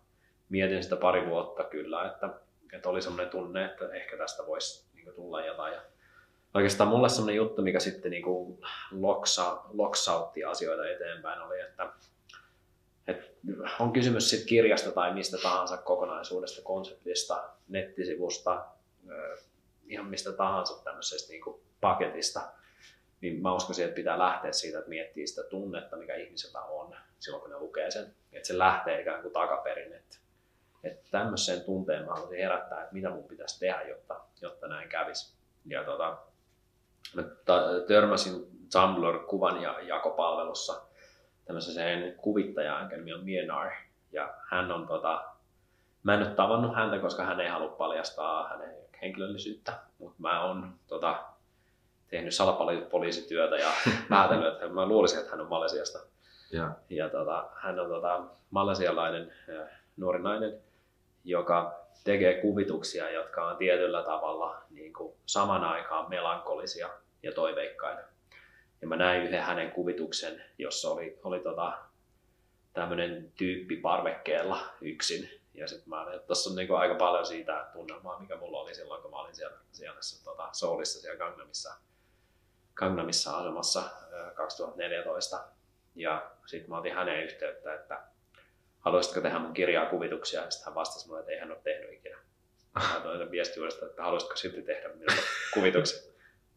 mietin sitä pari vuotta kyllä, että, että oli semmoinen tunne, että ehkä tästä voisi niin tulla jotain. Ja oikeastaan mulle semmoinen juttu, mikä sitten niin kuin loksa, loksautti asioita eteenpäin oli, että, että on kysymys sitten kirjasta tai mistä tahansa kokonaisuudesta, konseptista, nettisivusta, ihan mistä tahansa tämmöisestä niin kuin paketista, niin mä uskoisin, että pitää lähteä siitä, että miettii sitä tunnetta, mikä ihmisellä on silloin, kun ne lukee sen. Että se lähtee ikään kuin takaperin. Että, että tämmöiseen tunteen mä haluaisin herättää, että mitä mun pitäisi tehdä, jotta, jotta näin kävisi. Ja tota, mä törmäsin Tumblr-kuvan ja jakopalvelussa tämmöiseen kuvittajaan, nimi on Mienar. Ja hän on tota, mä en ole tavannut häntä, koska hän ei halua paljastaa hänen henkilöllisyyttä, mutta mä oon tota, tehnyt salapoliisityötä ja päätellyt, että mä luulisin, että hän on Malesiasta. Ja, ja tota, hän on tota, malesialainen nuori nainen, joka tekee kuvituksia, jotka on tietyllä tavalla niin kuin saman aikaan melankolisia ja toiveikkaita. Ja mä näin yhden hänen kuvituksen, jossa oli, oli tota, tämmöinen tyyppi parvekkeella yksin. Ja sitten mä että tuossa on niinku aika paljon siitä tunnelmaa, mikä mulla oli silloin, kun mä olin siellä, siellä tota, Soulissa siellä Gangnamissa, Gangnamissa asemassa 2014. Ja sitten mä otin hänen yhteyttä, että haluaisitko tehdä mun kirjaa kuvituksia, ja sitten hän vastasi mulle, että ei hän ole tehnyt ikinä. Mä toin sen viesti uudestaan, että haluaisitko silti tehdä minulle kuvituksia.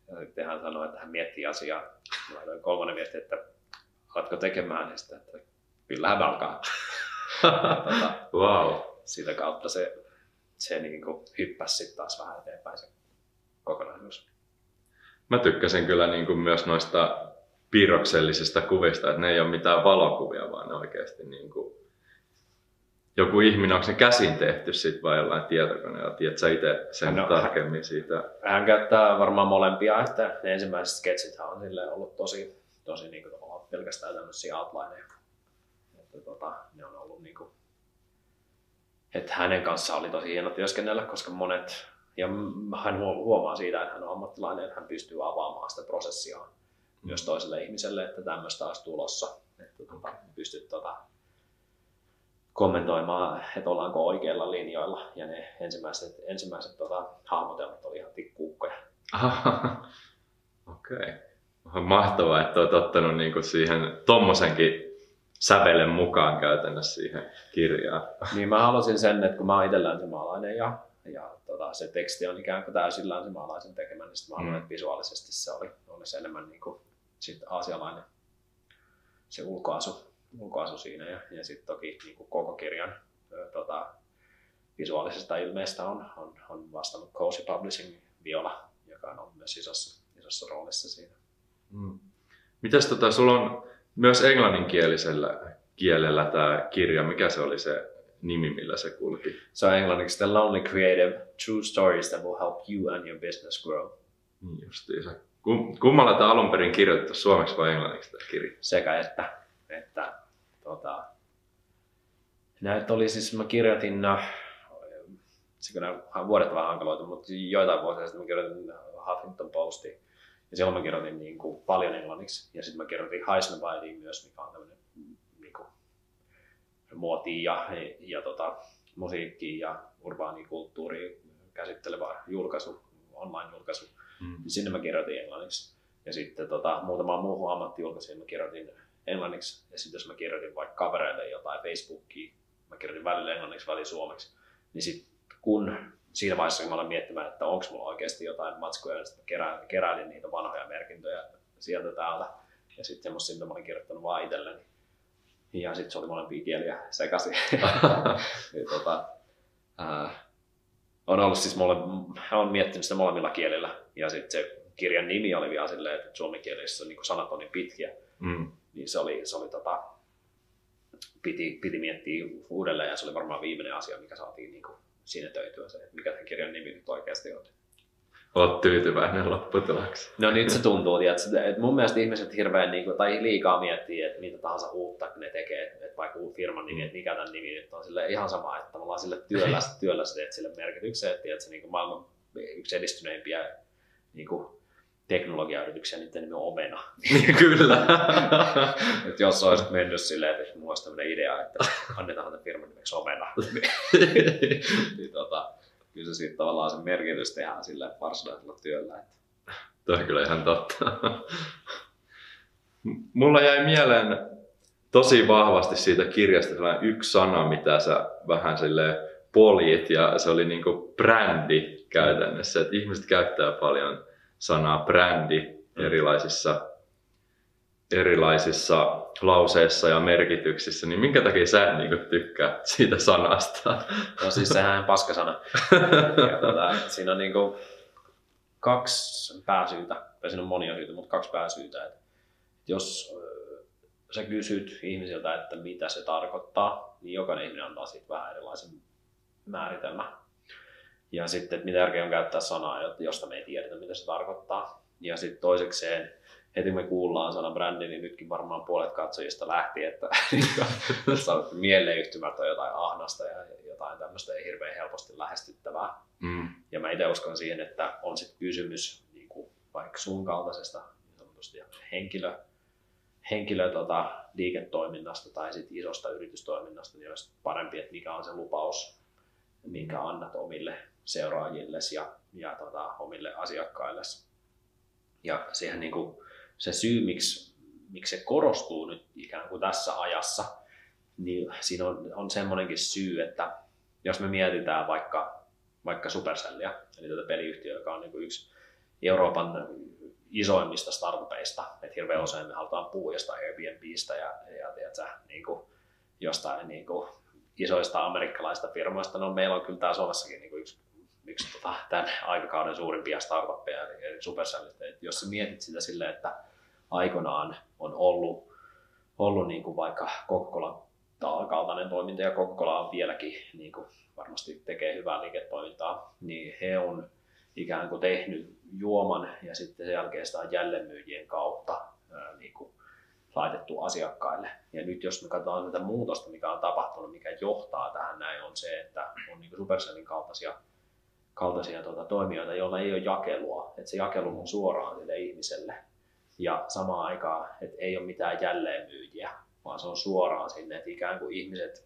Ja sitten hän sanoi, että hän miettii asiaa. Mä laitoin kolmannen viesti, että alatko tekemään, ja sitten, että kyllähän alkaa. tota, wow. Sitä kautta se, se niin kuin hyppäsi sitten taas vähän eteenpäin se kokonaisuus. Mä tykkäsin kyllä niin kuin myös noista piirroksellisista kuvista, että ne ei ole mitään valokuvia, vaan ne oikeasti niin kuin joku ihminen, onko se käsin tehty sit vai jollain tietokoneella? Tiedätkö itse sen no, tarkemmin siitä? Hän käyttää varmaan molempia, että ne ensimmäiset sketsit on ollut tosi, tosi niin kuin, pelkästään tämmöisiä outlineja. Että, tota, ne on ollut niin kuin, että hänen kanssaan oli tosi hieno työskennellä, koska monet, ja hän huomaa siitä, että hän on ammattilainen, että hän pystyy avaamaan sitä prosessia mm. myös toiselle ihmiselle, että tämmöistä olisi tulossa. Että tota, pystyt tota, kommentoimaan, että ollaanko oikeilla linjoilla. Ja ne ensimmäiset, ensimmäiset tota, hahmotelmat oli ihan tikkuukkoja. Okei. Okay. Mahtavaa, että olet ottanut niinku siihen tommosenkin sävelen mukaan käytännössä siihen kirjaan. Niin mä halusin sen, että kun mä oon itse länsimaalainen ja, ja tota, se teksti on ikään kuin täysin länsimaalaisen tekemä, niin mä haluan, mm. että visuaalisesti se oli, olisi enemmän niin kuin, sit aasialainen se ulkoasu, ulkoasu siinä. Ja, ja sitten toki niin kuin koko kirjan tota, visuaalisesta ilmeestä on, on, on vastannut Cozy Publishing Viola, joka on ollut myös isossa, isossa roolissa siinä. Mm. Mitäs tota, sulla on myös englanninkielisellä kielellä tämä kirja, mikä se oli se nimi, millä se kulki? Se on englanniksi The Lonely Creative, True Stories that will help you and your business grow. Niin justiinsa. Kummalla tämä alun perin kirjoitettu, suomeksi vai englanniksi tämä kirja? Sekä että. että tota, näitä oli siis, mä kirjoitin, no, se kyllä vuodet vähän hankaloitu, mutta joitain vuosia sitten mä kirjoitin Huffington Postiin ja silloin mä kirjoitin niin kuin paljon englanniksi. Ja sitten mä kirjoitin Heisenweidiin myös, mikä on tämmöinen niin kuin, muotia ja, ja tota, musiikkia ja urbaanikulttuuri käsittelevä julkaisu, online-julkaisu. Mm. Sinne mä kirjoitin englanniksi. Ja sitten tota, muutama muuhun ammattijulkaisiin mä kirjoitin englanniksi. Ja sitten jos mä kirjoitin vaikka kavereille jotain Facebookiin, mä kirjoitin välillä englanniksi, välillä suomeksi. Niin sitten kun siinä vaiheessa, kun mä aloin miettimään, että onko mulla oikeasti jotain matskuja, ja sitten keräilin, keräilin niitä vanhoja merkintöjä sieltä täältä. ja sitten semmoista, mitä mä olin kirjoittanut vaan itselleni. Ja sitten se oli molempia kieliä sekaisin. tota, ää, on ollut siis mole, on miettinyt sitä molemmilla kielillä. Ja sitten se kirjan nimi oli vielä silleen, että suomenkielessä niin sanat on niin pitkiä. Mm. Niin se oli, se oli tota, piti, piti miettiä uudelleen ja se oli varmaan viimeinen asia, mikä saatiin niin kuin sinetöityä se, että mikä tämän kirjan nimi nyt oikeasti on. Olet tyytyväinen lopputulokseen. No nyt se tuntuu, että, että mun mielestä ihmiset hirveän niin kuin, tai liikaa miettii, että mitä tahansa uutta ne tekee, että vaikka uusi firman nimi, että mikä tämän nimi nyt on sille ihan sama, että tavallaan sille työllä, työllä teet sille merkityksen, että, että se niin kuin maailman yksi edistyneimpiä niin kuin, teknologiayrityksiä, niiden nimi on Omena. Kyllä. että jos olisit mennyt silleen, että mulla olisi tämmöinen idea, että annetaan tämän firman nimeksi Omena, niin tota, kyllä se sitten tavallaan se merkitys tehdään sille varsinaisella työllä. Että... Tuo on kyllä ihan totta. Mulla jäi mieleen tosi vahvasti siitä kirjasta sellainen yksi sana, mitä sä vähän sille poljit, ja se oli niinku brändi käytännössä. Että ihmiset käyttää paljon sanaa brändi erilaisissa, erilaisissa lauseissa ja merkityksissä, niin minkä takia sä niin tykkää siitä sanasta? No siis sehän on paskasana. ja, tuota, siinä on niin kuin kaksi pääsyytä, tai siinä on monia syitä, mutta kaksi pääsyytä. Että jos sä kysyt ihmisiltä, että mitä se tarkoittaa, niin jokainen ihminen antaa siitä vähän erilaisen määritelmä. Ja sitten, että mitä järkeä on käyttää sanaa, josta me ei tiedetä, mitä se tarkoittaa. Ja sitten toisekseen, heti me kuullaan sana brändi, niin nytkin varmaan puolet katsojista lähti, että mieleyhtymät on jotain ahnasta ja jotain tämmöistä ei hirveän helposti lähestyttävää. Mm. Ja mä itse uskon siihen, että on sitten kysymys niin kuin vaikka sun kaltaisesta niin henkilö, henkilö tota, liiketoiminnasta tai sit isosta yritystoiminnasta, niin olisi parempi, että mikä on se lupaus, minkä annat omille seuraajille ja, ja tota, omille asiakkaille. Ja siihen niin kuin, se syy, miksi, miksi se korostuu nyt ikään kuin tässä ajassa, niin siinä on, on semmoinenkin syy, että jos me mietitään vaikka, vaikka Supercellia, eli tätä peliyhtiöä, joka on niin yksi Euroopan isoimmista startupeista, että hirveän usein me halutaan puhua jostain Airbnbistä ja, ja tiedätkö, niin kuin jostain niin kuin isoista amerikkalaisista firmoista. No meillä on kyllä täällä Suomessakin niin kuin yksi yksi tota, tämän aikakauden suurimpia startuppeja, eli Supercellit. Jos sä mietit sitä silleen, että aikoinaan on ollut, ollut niin kuin vaikka Coca-Cola kaltainen toiminta, ja Coca-Cola on vieläkin niin kuin varmasti tekee hyvää liiketoimintaa, niin he on ikään kuin tehnyt juoman ja sitten sen jälkeen sitä on jälleenmyyjien kautta ää, niin kuin laitettu asiakkaille. Ja nyt jos me katsotaan tätä muutosta, mikä on tapahtunut, mikä johtaa tähän näin, on se, että on niin Supercellin kaltaisia kaltaisia tuota, toimijoita, joilla ei ole jakelua, että se jakelu on suoraan sille ihmiselle. Ja samaan aikaan, että ei ole mitään jälleenmyyjiä, vaan se on suoraan sinne, että ikään kuin ihmiset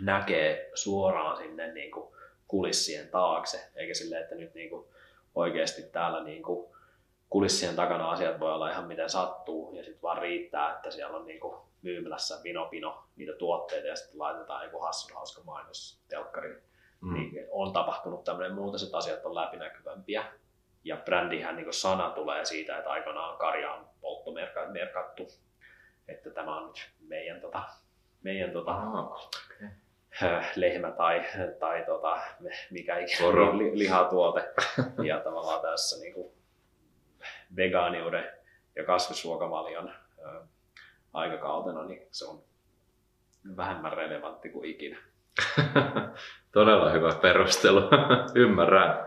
näkee suoraan sinne niin kuin kulissien taakse, eikä sille, että nyt niin kuin oikeasti täällä niin kuin kulissien takana asiat voi olla ihan miten sattuu, ja sitten vaan riittää, että siellä on niin kuin myymälässä vino pino niitä tuotteita, ja sitten laitetaan joku hassun hauska mainos telkkariin mm. niin on tapahtunut tämmöinen muutos, että asiat on läpinäkyvämpiä. Ja brändihän niin sana tulee siitä, että aikanaan karja on polttomerkattu, että tämä on nyt meidän, tota, meidän tota, oh, okay. lehmä tai, tai tota, mikä ikinä li, lihatuote. ja tavallaan tässä niin kuin vegaaniuden ja kasvisruokavalion aikakautena, niin se on vähemmän relevantti kuin ikinä. Todella hyvä perustelu, ymmärrän.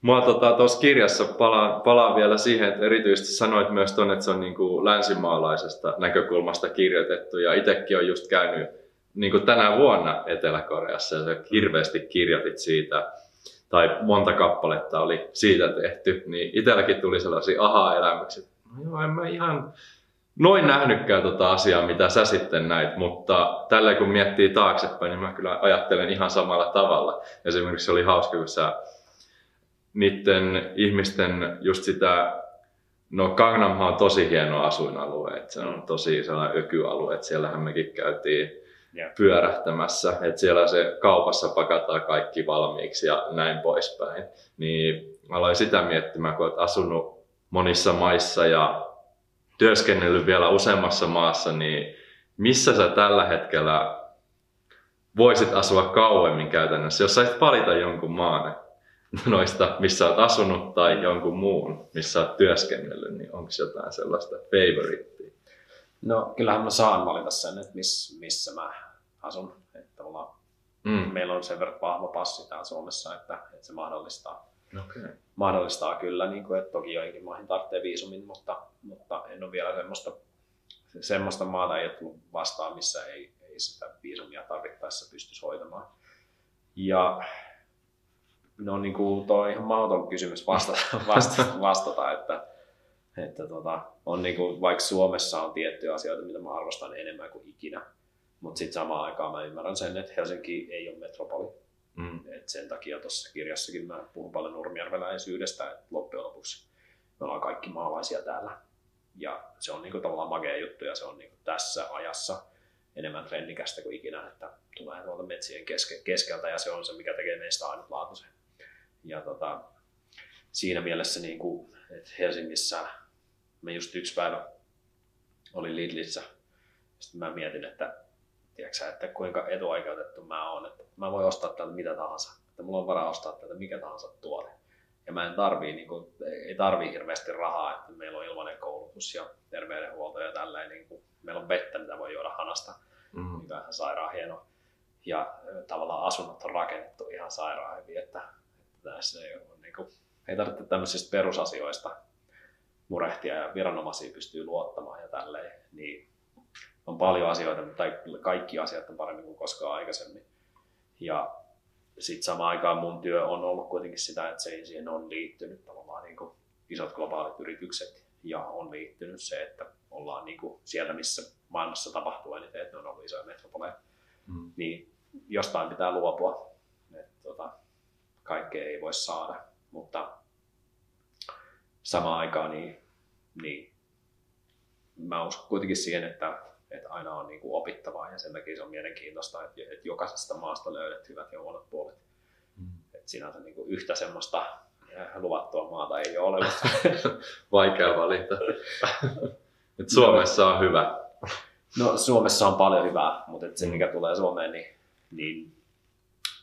Mua tuossa tota, kirjassa palaan, palaan vielä siihen, että erityisesti sanoit myös tuonne, että se on niin kuin länsimaalaisesta näkökulmasta kirjoitettu. Ja itsekin on just käynyt niin kuin tänä vuonna Etelä-Koreassa ja hirveästi kirjoitit siitä. Tai monta kappaletta oli siitä tehty, niin itselläkin tuli sellaisia aha-elämyksiä, no joo, en mä ihan noin nähnytkään tota asiaa, mitä sä sitten näit, mutta tällä kun miettii taaksepäin, niin mä kyllä ajattelen ihan samalla tavalla. Esimerkiksi se oli hauska, kun sä niiden ihmisten just sitä, no Gangnamhan on tosi hieno asuinalue, että se on tosi sellainen ökyalue, että siellähän mekin käytiin yeah. pyörähtämässä, että siellä se kaupassa pakataan kaikki valmiiksi ja näin poispäin. Niin mä aloin sitä miettimään, kun olet asunut monissa maissa ja työskennellyt vielä useammassa maassa, niin missä sä tällä hetkellä voisit asua kauemmin käytännössä, jos saisit valita jonkun maan noista, missä olet asunut tai jonkun muun, missä olet työskennellyt, niin onko jotain sellaista favorittia? No kyllähän mä saan valita sen, että miss, missä mä asun. Että mm. Meillä on sen verran vahva passi täällä Suomessa, että, että se mahdollistaa, okay. mahdollistaa kyllä, niin kuin, että toki joihinkin maihin tarvitsee viisumin, mutta, mutta en ole vielä semmoista, semmoista maata ei ole tullut vastaan, missä ei, ei sitä viisumia tarvittaessa pystyisi hoitamaan. Ja no niin kuin tuo on ihan mahdoton kysymys vastata, vastata, vastata että, että tota, on niin kuin, vaikka Suomessa on tiettyjä asioita, mitä mä arvostan enemmän kuin ikinä, mutta sitten samaan aikaan mä ymmärrän sen, että Helsinki ei ole metropoli. Mm. Et sen takia tuossa kirjassakin mä puhun paljon nurmijärveläisyydestä, että loppujen lopuksi me ollaan kaikki maalaisia täällä. Ja se on niinku tavallaan magea juttu ja se on niinku tässä ajassa enemmän trendikästä kuin ikinä, että tulee tuolta metsien keske, keskeltä ja se on se, mikä tekee meistä ainutlaatuisen. Ja tota, siinä mielessä, niin kuin, että Helsingissä me just yksi päivä oli Lidlissä. Sitten mä mietin, että, tiedätkö, että kuinka etuoikeutettu mä oon, että mä voin ostaa täältä mitä tahansa. Että mulla on varaa ostaa täältä mikä tahansa tuote. Ja mä en tarvii, niin kuin, ei tarvii hirveästi rahaa, että meillä on ilmainen koulutus ja terveydenhuolto ja tälleen. Niin kuin, meillä on vettä, mitä voi juoda hanasta, mm. mikä on ihan sairaan hieno. Ja tavallaan asunnot on rakennettu ihan sairaan hyvin, että, että tässä ei, ole, niin kuin, ei tarvitse tämmöisistä perusasioista murehtia ja viranomaisia pystyy luottamaan ja tälleen, niin on paljon asioita, tai kaikki asiat on paremmin kuin koskaan aikaisemmin. Ja sitten samaan aikaan mun työ on ollut kuitenkin sitä, että se, siihen on liittynyt tavallaan niin kuin isot globaalit yritykset ja on liittynyt se, että ollaan niin kuin siellä, missä maailmassa tapahtuu eniten, että ne on ollut isoja metropoleja. Mm. Niin jostain pitää luopua. Että, tota, kaikkea ei voi saada, mutta samaan aikaan niin, niin mä uskon kuitenkin siihen, että, että aina on niin kuin opittavaa ja sen takia se on mielenkiintoista, että, että jokaisesta maasta löydät hyvät ja huonot puolet. Mm. Että sinänsä niin kuin yhtä semmoista eh, luvattua maata ei ole olemassa. Vaikea valita. Et Suomessa on hyvä. No Suomessa on paljon hyvää, mutta et se mikä tulee Suomeen, niin, niin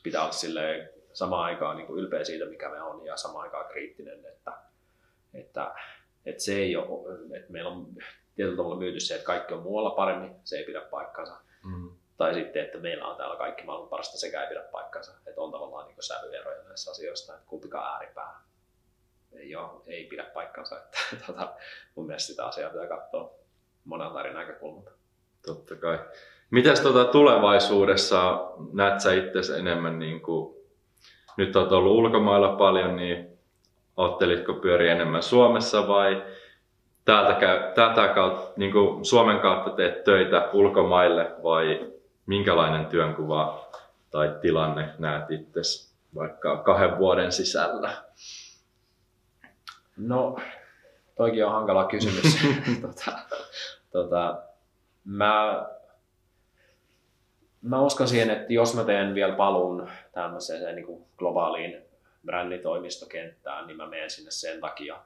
pitää olla silleen samaan aikaan niin kuin ylpeä siitä, mikä me on ja samaan aikaan kriittinen, että, että, että se ei ole, että meillä on tietyllä tavalla myyty se, että kaikki on muualla paremmin, se ei pidä paikkansa. Mm. Tai sitten, että meillä on täällä kaikki maailman parasta, sekä ei pidä paikkansa. Että on tavallaan niin sävyeroja näissä asioissa, että kumpikaan ääripää ei, ole, ei pidä paikkansa. Että, tota, mun mielestä sitä asiaa pitää katsoa monelta eri näkökulmalta. Totta kai. Mitäs tuota tulevaisuudessa näet sä itse enemmän, niin kuin, nyt olet ollut ulkomailla paljon, niin ottelitko pyöri enemmän Suomessa vai täältä, käy, tätä kautta, niin kuin Suomen kautta teet töitä ulkomaille vai minkälainen työnkuva tai tilanne näet itse vaikka kahden vuoden sisällä? No, toikin on hankala kysymys. tota, tota, mä, mä uskon siihen, että jos mä teen vielä paluun tämmöiseen niin kuin globaaliin bränditoimistokenttään, niin mä menen sinne sen takia,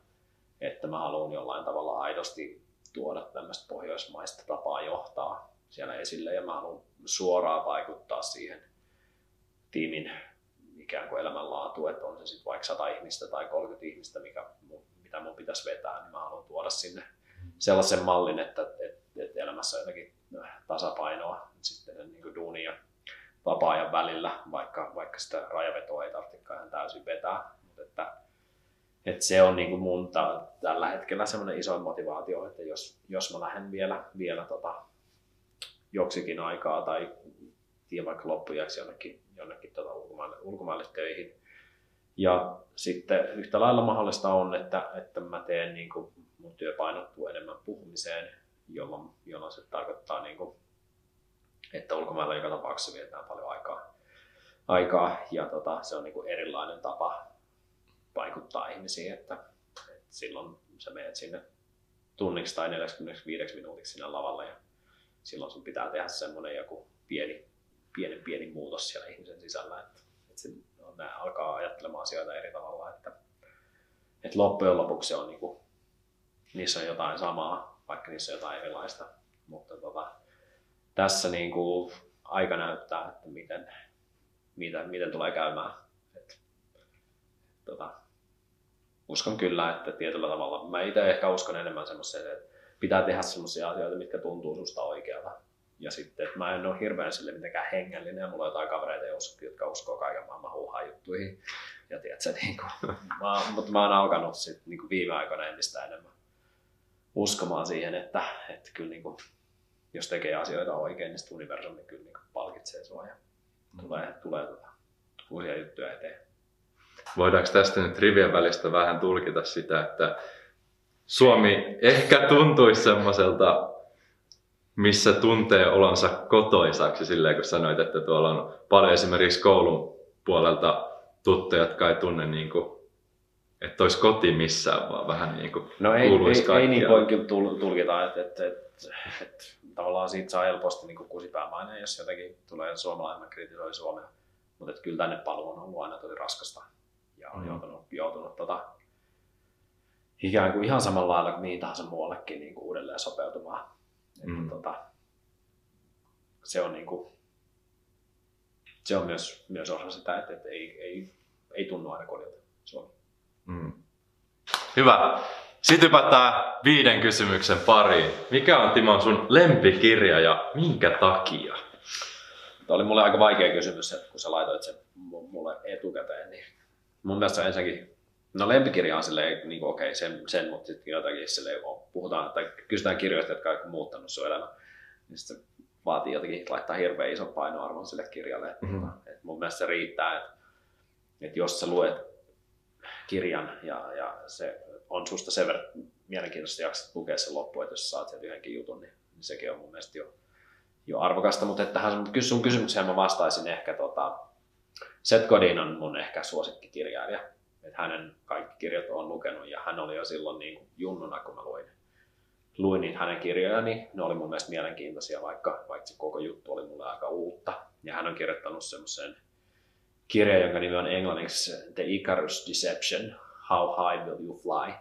että mä haluan jollain tavalla aidosti tuoda tämmöistä pohjoismaista tapaa johtaa siellä esille ja mä haluan suoraan vaikuttaa siihen tiimin ikään kuin elämänlaatuun, että on se sitten vaikka 100 ihmistä tai 30 ihmistä, mikä, mitä mun pitäisi vetää, niin mä haluan tuoda sinne sellaisen mallin, että, että, että elämässä on jotenkin tasapainoa sitten niin kuin duunin ja vapaa-ajan välillä, vaikka, vaikka sitä rajavetoa ei tarvitsekaan ihan täysin vetää. Että se on niin kuin mun tällä hetkellä semmoinen iso motivaatio, että jos, jos mä lähden vielä, vielä tota, joksikin aikaa tai tie vaikka loppujaksi jonnekin, jonnekin tota ulkomaille, ulkomaille töihin. Ja sitten yhtä lailla mahdollista on, että, että mä teen niin kuin mun työ painottuu enemmän puhumiseen, jolloin, jolloin se tarkoittaa, niin kuin, että ulkomailla joka tapauksessa vietetään paljon aikaa. aikaa ja tota, se on niin kuin erilainen tapa vaikuttaa ihmisiin, että, että silloin sä menet sinne tunniksi tai 45 minuutiksi sinne lavalle ja silloin sun pitää tehdä semmoinen joku pieni, pieni, pieni muutos siellä ihmisen sisällä, että, että se, no, alkaa ajattelemaan asioita eri tavalla, että, että loppujen lopuksi on niin kuin, niissä on jotain samaa, vaikka niissä on jotain erilaista. Mutta tota, tässä kuin aika näyttää, että miten, miten, miten tulee käymään. Et, tota, uskon kyllä, että tietyllä tavalla, mä itse ehkä uskon enemmän semmoiseen, että pitää tehdä semmoisia asioita, mitkä tuntuu susta oikealta. Ja sitten, että mä en ole hirveän sille mitenkään hengellinen ja mulla on jotain kavereita, jotka uskoo kaiken maailman huuhaa juttuihin. Ja tiedätkö, niin kuin, mä, mutta mä oon alkanut sit, niin kuin viime aikoina entistä enemmän uskomaan siihen, että, että kyllä niin kuin, jos tekee asioita oikein, niin universumi kyllä niin kuin palkitsee sua ja tulee, tulee tuota, uusia juttuja eteen. Voidaanko tästä nyt rivien välistä vähän tulkita sitä, että Suomi ehkä tuntuisi semmoiselta, missä tuntee olonsa kotoisaksi, silleen kun sanoit, että tuolla on paljon esimerkiksi koulun puolelta tuttuja, jotka ei tunne niin kuin, että olisi koti missään, vaan vähän niin kuin No ei, ei, ei niin voi kyllä tulkita, että, että, että, että tavallaan siitä saa helposti niin kusipäämainen, jos jotenkin tulee suomalainen kritisoi Suomea. Mutta että kyllä tänne paluu on ollut aina tosi raskasta ja on joutunut, joutunut tota, ikään kuin ihan samalla lailla kuin mihin tahansa muuallekin niin kuin uudelleen sopeutumaan. Mm. Että, tota, se on niin kuin, se on myös, myös osa sitä, että, että ei, ei, ei tunnu aina kodilta Suomi. Mm. Hyvä. Sitten hypätään viiden kysymyksen pariin. Mikä on Timo sun lempikirja ja minkä takia? Tämä oli mulle aika vaikea kysymys, että kun sä laitoit sen mulle etukäteen, niin mun mielestä ensinnäkin, no lempikirja on silleen, niin okei, okay, sen, sen, mutta sitten jotakin silleen, puhutaan, tai kysytään kirjoista, jotka on muuttanut sun elämä, niin sitten vaatii jotenkin laittaa hirveän ison painoarvon sille kirjalle. Mm-hmm. että mun mielestä se riittää, että, että jos sä luet kirjan ja, ja se on susta sen verran mielenkiintoista jaksat lukea sen loppuun, että jos saat sieltä yhdenkin jutun, niin, niin sekin on mun mielestä jo, jo arvokasta. Mutta että tähän sun kysymykseen mä vastaisin ehkä, tota, Seth Godin on mun ehkä suosikkikirjailija. Että hänen kaikki kirjat on lukenut ja hän oli jo silloin niin kuin junnuna, kun mä luin, luin niitä hänen kirjoja, niin ne oli mun mielestä mielenkiintoisia, vaikka, vaikka se koko juttu oli mulle aika uutta. Ja hän on kirjoittanut semmoisen kirja, jonka nimi on englanniksi The Icarus Deception, How High Will You Fly,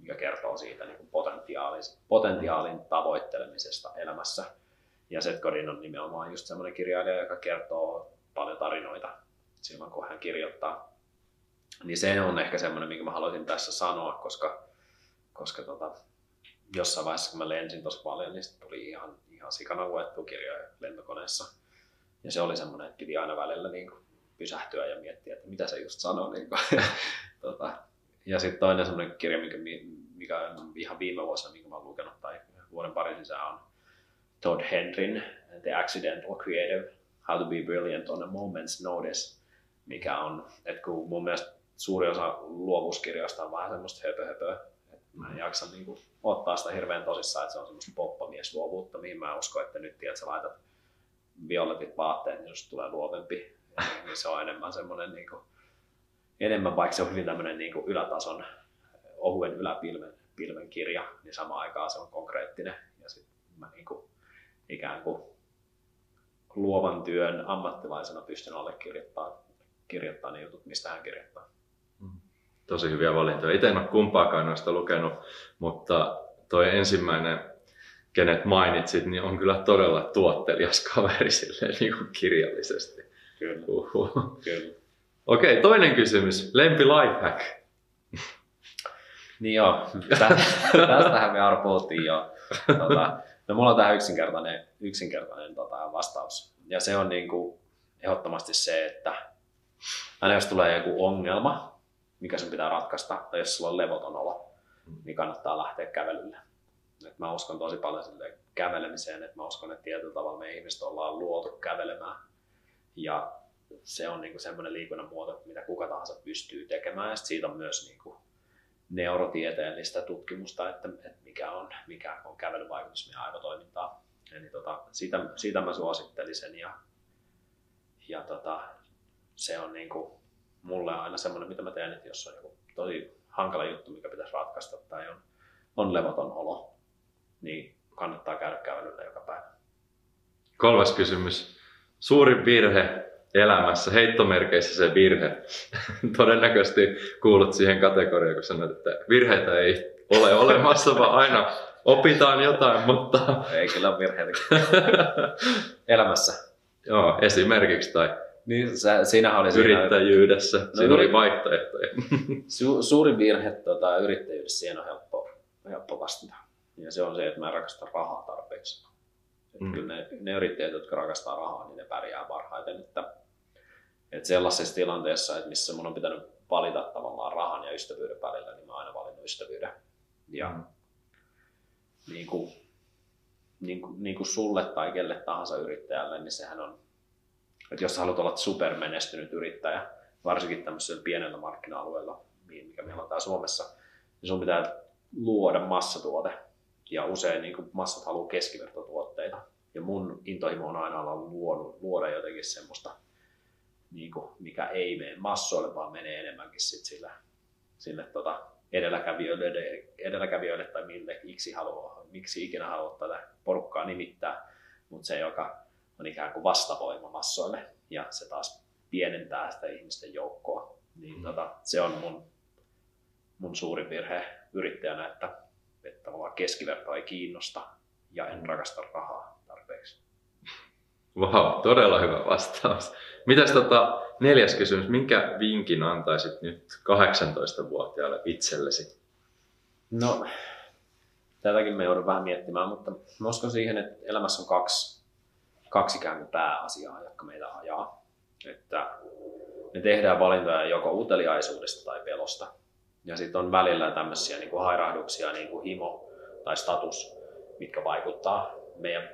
mikä kertoo siitä niin kuin potentiaalin, potentiaalin tavoittelemisesta elämässä. Ja Seth Godin on nimenomaan just semmoinen kirjailija, joka kertoo paljon tarinoita silloin, kun hän kirjoittaa. Niin se on ehkä semmoinen, minkä mä haluaisin tässä sanoa, koska, koska tota, jossain vaiheessa, kun mä lensin tosi paljon, niin tuli ihan, ihan sikana luettu kirjoja lentokoneessa. Ja se oli semmoinen, että piti aina välillä niin kuin pysähtyä ja miettiä, että mitä se just sanoo. Niin kuin, tota. Ja sitten toinen semmoinen kirja, mikä, mikä on ihan viime vuosina, minkä mä olen lukenut, tai vuoden pari sisään, on Todd Henryn The Accidental Creative, How to be Brilliant on a Moment's Notice, mikä on, että kun mun mielestä suuri osa luovuuskirjoista on vähän semmoista höpö, höpö että mä en jaksa niin kuin, ottaa sitä hirveän tosissaan, että se on semmoista poppamiesluovuutta, mihin mä uskon, että nyt tiedät, sä laitat violetit vaatteet, niin jos tulee luovempi, niin se on enemmän semmoinen niin kuin, enemmän, vaikka se on hyvin tämmöinen niin kuin ylätason, ohuen yläpilven pilven kirja, niin samaan aikaan se on konkreettinen. Ja sitten mä niin kuin, ikään kuin luovan työn ammattilaisena pystyn allekirjoittamaan kirjoittaa ne jutut, mistä hän kirjoittaa. Mm. Tosi hyviä valintoja. Itse en ole kumpaakaan noista lukenut, mutta toi ensimmäinen, kenet mainitsit, niin on kyllä todella tuottelias kaveri silleen, niin kuin kirjallisesti. Kyllä. Uhuh. Kyllä. Okei, toinen kysymys. Lempi lifehack. niin joo, tästähän me arpoiltiin jo. Tota, no mulla on tähän yksinkertainen, yksinkertainen tota, vastaus. Ja se on niin kuin ehdottomasti se, että aina jos tulee joku ongelma, mikä sun pitää ratkaista, tai jos sulla on levoton olo, niin kannattaa lähteä kävelylle. Et mä uskon tosi paljon sille kävelemiseen, että mä uskon, että tietyllä tavalla me ihmiset ollaan luotu kävelemään. Ja se on niinku semmoinen liikunnan muoto, mitä kuka tahansa pystyy tekemään. Ja siitä on myös niinku neurotieteellistä tutkimusta, että, että mikä on, mikä on kävelyn vaikutus meidän aivotoimintaan. Eli tota, siitä, siitä mä suosittelisin ja, ja tota, se on niinku mulle aina semmoinen, mitä mä teen, että jos on joku tosi hankala juttu, mikä pitäisi ratkaista tai on, on levoton olo, niin kannattaa käydä kävelyllä joka päivä. Kolmas kysymys. Suurin virhe elämässä, heittomerkeissä se virhe. Todennäköisesti kuulut siihen kategoriaan, kun sanoit, että virheitä ei ole olemassa, vaan aina Opitaan jotain, mutta... Ei kyllä ole virheitäkin. Elämässä. Joo, esimerkiksi tai Niin, sä, siinähän oli siinä, yrittäjyydessä. No, Siinä oli vaihtoehtoja. su, suurin virhe tota, yrittäjyydessä siihen on helppo, helppo vastata. Ja se on se, että mä en rakasta rahaa tarpeeksi. Mm. Kyllä ne, ne yrittäjät, jotka rakastaa rahaa, niin ne pärjää parhaiten. Että, että sellaisessa tilanteessa, että missä mun on pitänyt valita tavallaan rahan ja ystävyyden välillä, niin mä aina valinnut ystävyyden. Ja Mm. niin kuin, niin kuin, niin kuin sulle tai kelle tahansa yrittäjälle, niin sehän on, että jos haluat olla supermenestynyt yrittäjä, varsinkin tämmöisellä pienellä markkina-alueella, mikä meillä on täällä Suomessa, niin sun pitää luoda massatuote. Ja usein niin kuin massat haluaa keskivertotuotteita. Ja mun intohimo on aina olla luonut, luoda jotenkin semmoista, niin kuin, mikä ei mene massoille, vaan menee enemmänkin sit sille, sille tota, edelläkävijöille, edelläkävijöille tai mille, miksi, haluaa, miksi ikinä haluaa tätä porukkaa nimittää, mutta se, joka on ikään kuin vastavoima massoille ja se taas pienentää sitä ihmisten joukkoa. Niin Mm. tota, se on mun, mun suurin virhe yrittäjänä, että, että tavallaan keskiverto ei kiinnosta ja en rakasta rahaa tarpeeksi. Vau, todella hyvä vastaus. Mitäs tota, neljäs kysymys, minkä vinkin antaisit nyt 18-vuotiaalle itsellesi? No, tätäkin me joudun vähän miettimään, mutta mä uskon siihen, että elämässä on kaksi, kaksi ikään kuin pääasiaa, jotka meitä ajaa. Että me tehdään valintoja joko uteliaisuudesta tai pelosta. Ja sitten on välillä tämmöisiä niin kuin hairahduksia, niin kuin himo tai status, mitkä vaikuttaa meidän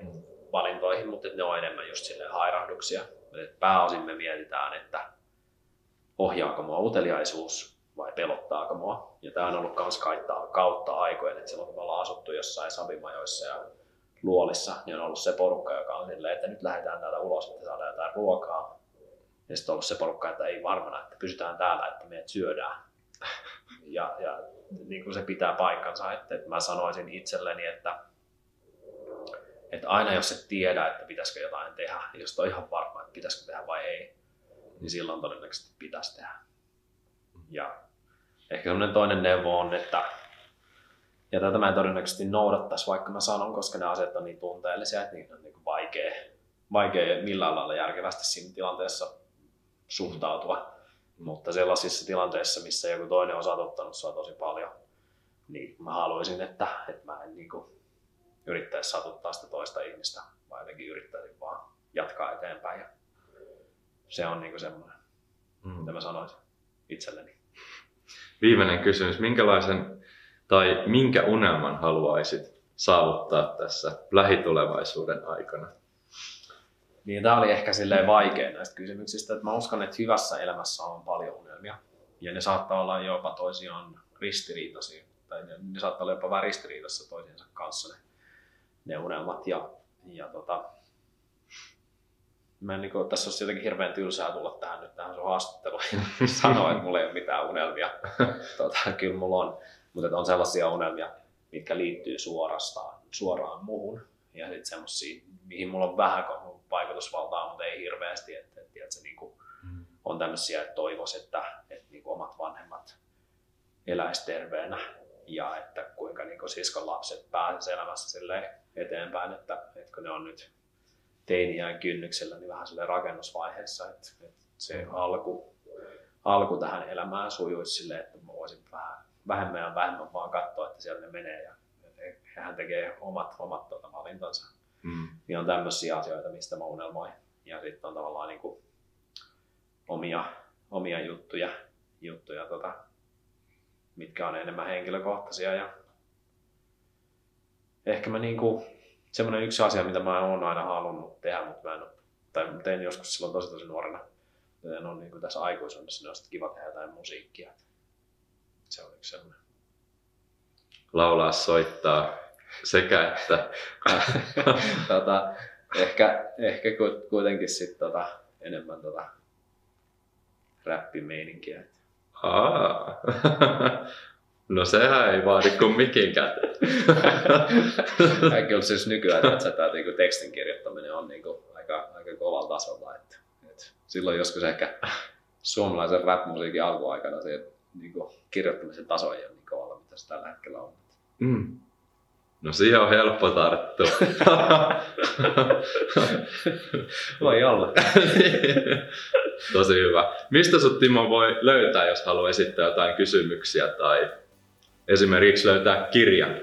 valintoihin, mutta ne on enemmän just silleen hairahduksia. Et pääosin me mietitään, että ohjaako mua uteliaisuus vai pelottaako mua. Ja tämä on ollut myös kautta, kautta aikojen, että silloin kun me ollaan asuttu jossain savimajoissa ja luolissa, niin on ollut se porukka, joka on silleen, että nyt lähdetään täältä ulos, että saadaan jotain ruokaa. Ja sitten on ollut se porukka, että ei varmana, että pysytään täällä, että meidät syödään. Ja, ja niin kuin se pitää paikkansa, että, että mä sanoisin itselleni, että, että aina jos et tiedä, että pitäisikö jotain tehdä, jos ole ihan varma, että pitäisikö tehdä vai ei, niin silloin todennäköisesti pitäisi tehdä. Ja ehkä semmoinen toinen neuvo on, että ja tätä mä en todennäköisesti noudattaisi, vaikka mä sanon, koska ne asiat on niin tunteellisia, että niitä on niin vaikea, vaikea millään lailla järkevästi siinä tilanteessa suhtautua. Mutta sellaisissa tilanteissa, missä joku toinen on satuttanut sua tosi paljon, niin mä haluaisin, että, että mä en niin kuin yrittäisi satuttaa sitä toista ihmistä, vaan jotenkin yrittäisin vaan jatkaa eteenpäin. Ja se on niin kuin semmoinen, mitä mä sanoisin itselleni. Viimeinen kysymys, minkälaisen tai minkä unelman haluaisit saavuttaa tässä lähitulevaisuuden aikana? Niin tämä oli ehkä silleen vaikea näistä kysymyksistä, että mä uskon, että hyvässä elämässä on paljon unelmia. Ja ne saattaa olla jopa toisiaan ristiriitaisia, tai ne, ne saattaa olla jopa vähän ristiriidassa toisiinsa kanssa ne, ne unelmat. Ja, ja tota, mä en, niin kuin, tässä olisi jotenkin hirveän tylsää tulla tähän nyt tähän sun haastatteluun ja sanoa, että mulla ei ole mitään unelmia. Tota, kyllä mulla on, mutta on sellaisia unelmia, mitkä liittyy suorastaan, suoraan muuhun. Ja sitten semmoisia, mihin mulla on vähän vaikutusvaltaa, mutta ei hirveästi. Että, että, että se niin kuin on tämmöisiä, että toivois, että, että niin kuin omat vanhemmat eläisi terveenä ja että kuinka niin kuin siskon lapset pääsisivät elämässä eteenpäin, että, että kun ne on nyt teiniään kynnyksellä, niin vähän silleen rakennusvaiheessa, että, että se alku, alku tähän elämään sujuisi silleen, että mä voisin vähän vähemmän ja vähemmän vaan katsoa, että siellä ne menee ja hän tekee omat, omat tota, valintansa. Mm. Niin on tämmöisiä asioita, mistä mä unelmoin. Ja sitten on tavallaan niin kuin omia, omia juttuja, juttuja tota, mitkä on enemmän henkilökohtaisia. Ja ehkä mä niin kuin, semmoinen yksi asia, mitä mä oon aina halunnut tehdä, mutta mä en ole, tai tein joskus silloin tosi tosi nuorena. En ole niin kuin tässä aikuisuudessa, niin olisi kiva tehdä jotain musiikkia. Se on yksi semmoinen. Laulaa, soittaa sekä että. tota, ehkä, ehkä ku- kuitenkin sit tota, enemmän tota räppimeininkiä. Aa. No sehän ei vaadi kuin mikin käteen. Ja kyllä siis nykyään että tämä niinku tekstin kirjoittaminen on niinku aika, aika kovalla tasolla. Että, et silloin joskus ehkä suomalaisen rap-musiikin alkuaikana se niinku kirjoittamisen taso ei ole niin kovalla, mitä se tällä hetkellä on. Mm. No siihen on helppo tarttua. Voi olla. Tosi hyvä. Mistä sut Timo voi löytää, jos haluaa esittää jotain kysymyksiä tai esimerkiksi löytää kirjan?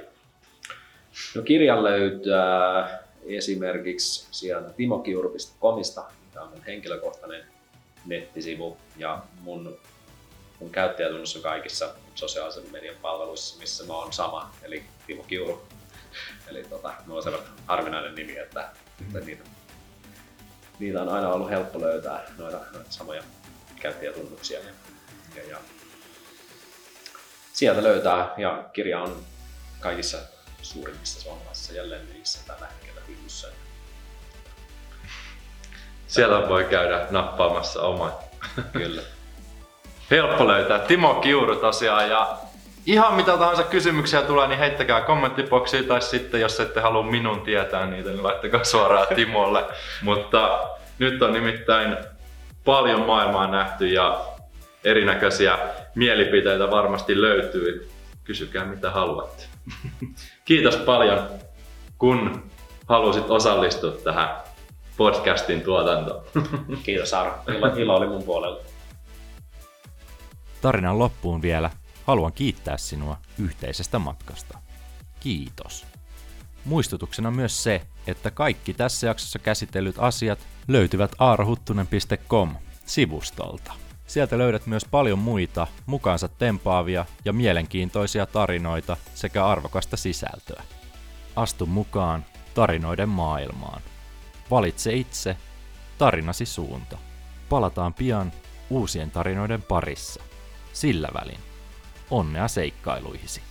No kirjan löytää esimerkiksi sieltä timokiuru.comista, tämä on mun henkilökohtainen nettisivu ja mun, mun käyttäjätunnus on kaikissa sosiaalisen median palveluissa, missä mä oon sama, eli Timo Kiuru. Eli tota, mä oon sellainen harvinainen nimi, että, että niitä, niitä, on aina ollut helppo löytää, noita, noita samoja käyttäjätunnuksia. Ja, ja, ja sieltä löytää, ja kirja on kaikissa suurimmissa suomalaisissa jälleen niissä tällä hetkellä hyllyssä. Siellä voi käydä nappaamassa omat. Kyllä. Helppo löytää. Timo Kiuru tosiaan ja ihan mitä tahansa kysymyksiä tulee, niin heittäkää kommenttiboksiin tai sitten jos ette halua minun tietää niitä, niin laittakaa suoraan Timolle. Mutta nyt on nimittäin paljon maailmaa nähty ja erinäköisiä mielipiteitä varmasti löytyy. Kysykää mitä haluatte. Kiitos paljon, kun halusit osallistua tähän podcastin tuotantoon. Kiitos Aaro. Ilo, ilo oli mun puolella. Tarinan loppuun vielä haluan kiittää sinua yhteisestä matkasta. Kiitos. Muistutuksena myös se, että kaikki tässä jaksossa käsitellyt asiat löytyvät aarahuttunen.com sivustolta. Sieltä löydät myös paljon muita mukaansa tempaavia ja mielenkiintoisia tarinoita sekä arvokasta sisältöä. Astu mukaan tarinoiden maailmaan. Valitse itse tarinasi suunta. Palataan pian uusien tarinoiden parissa. Sillä välin onnea seikkailuihisi.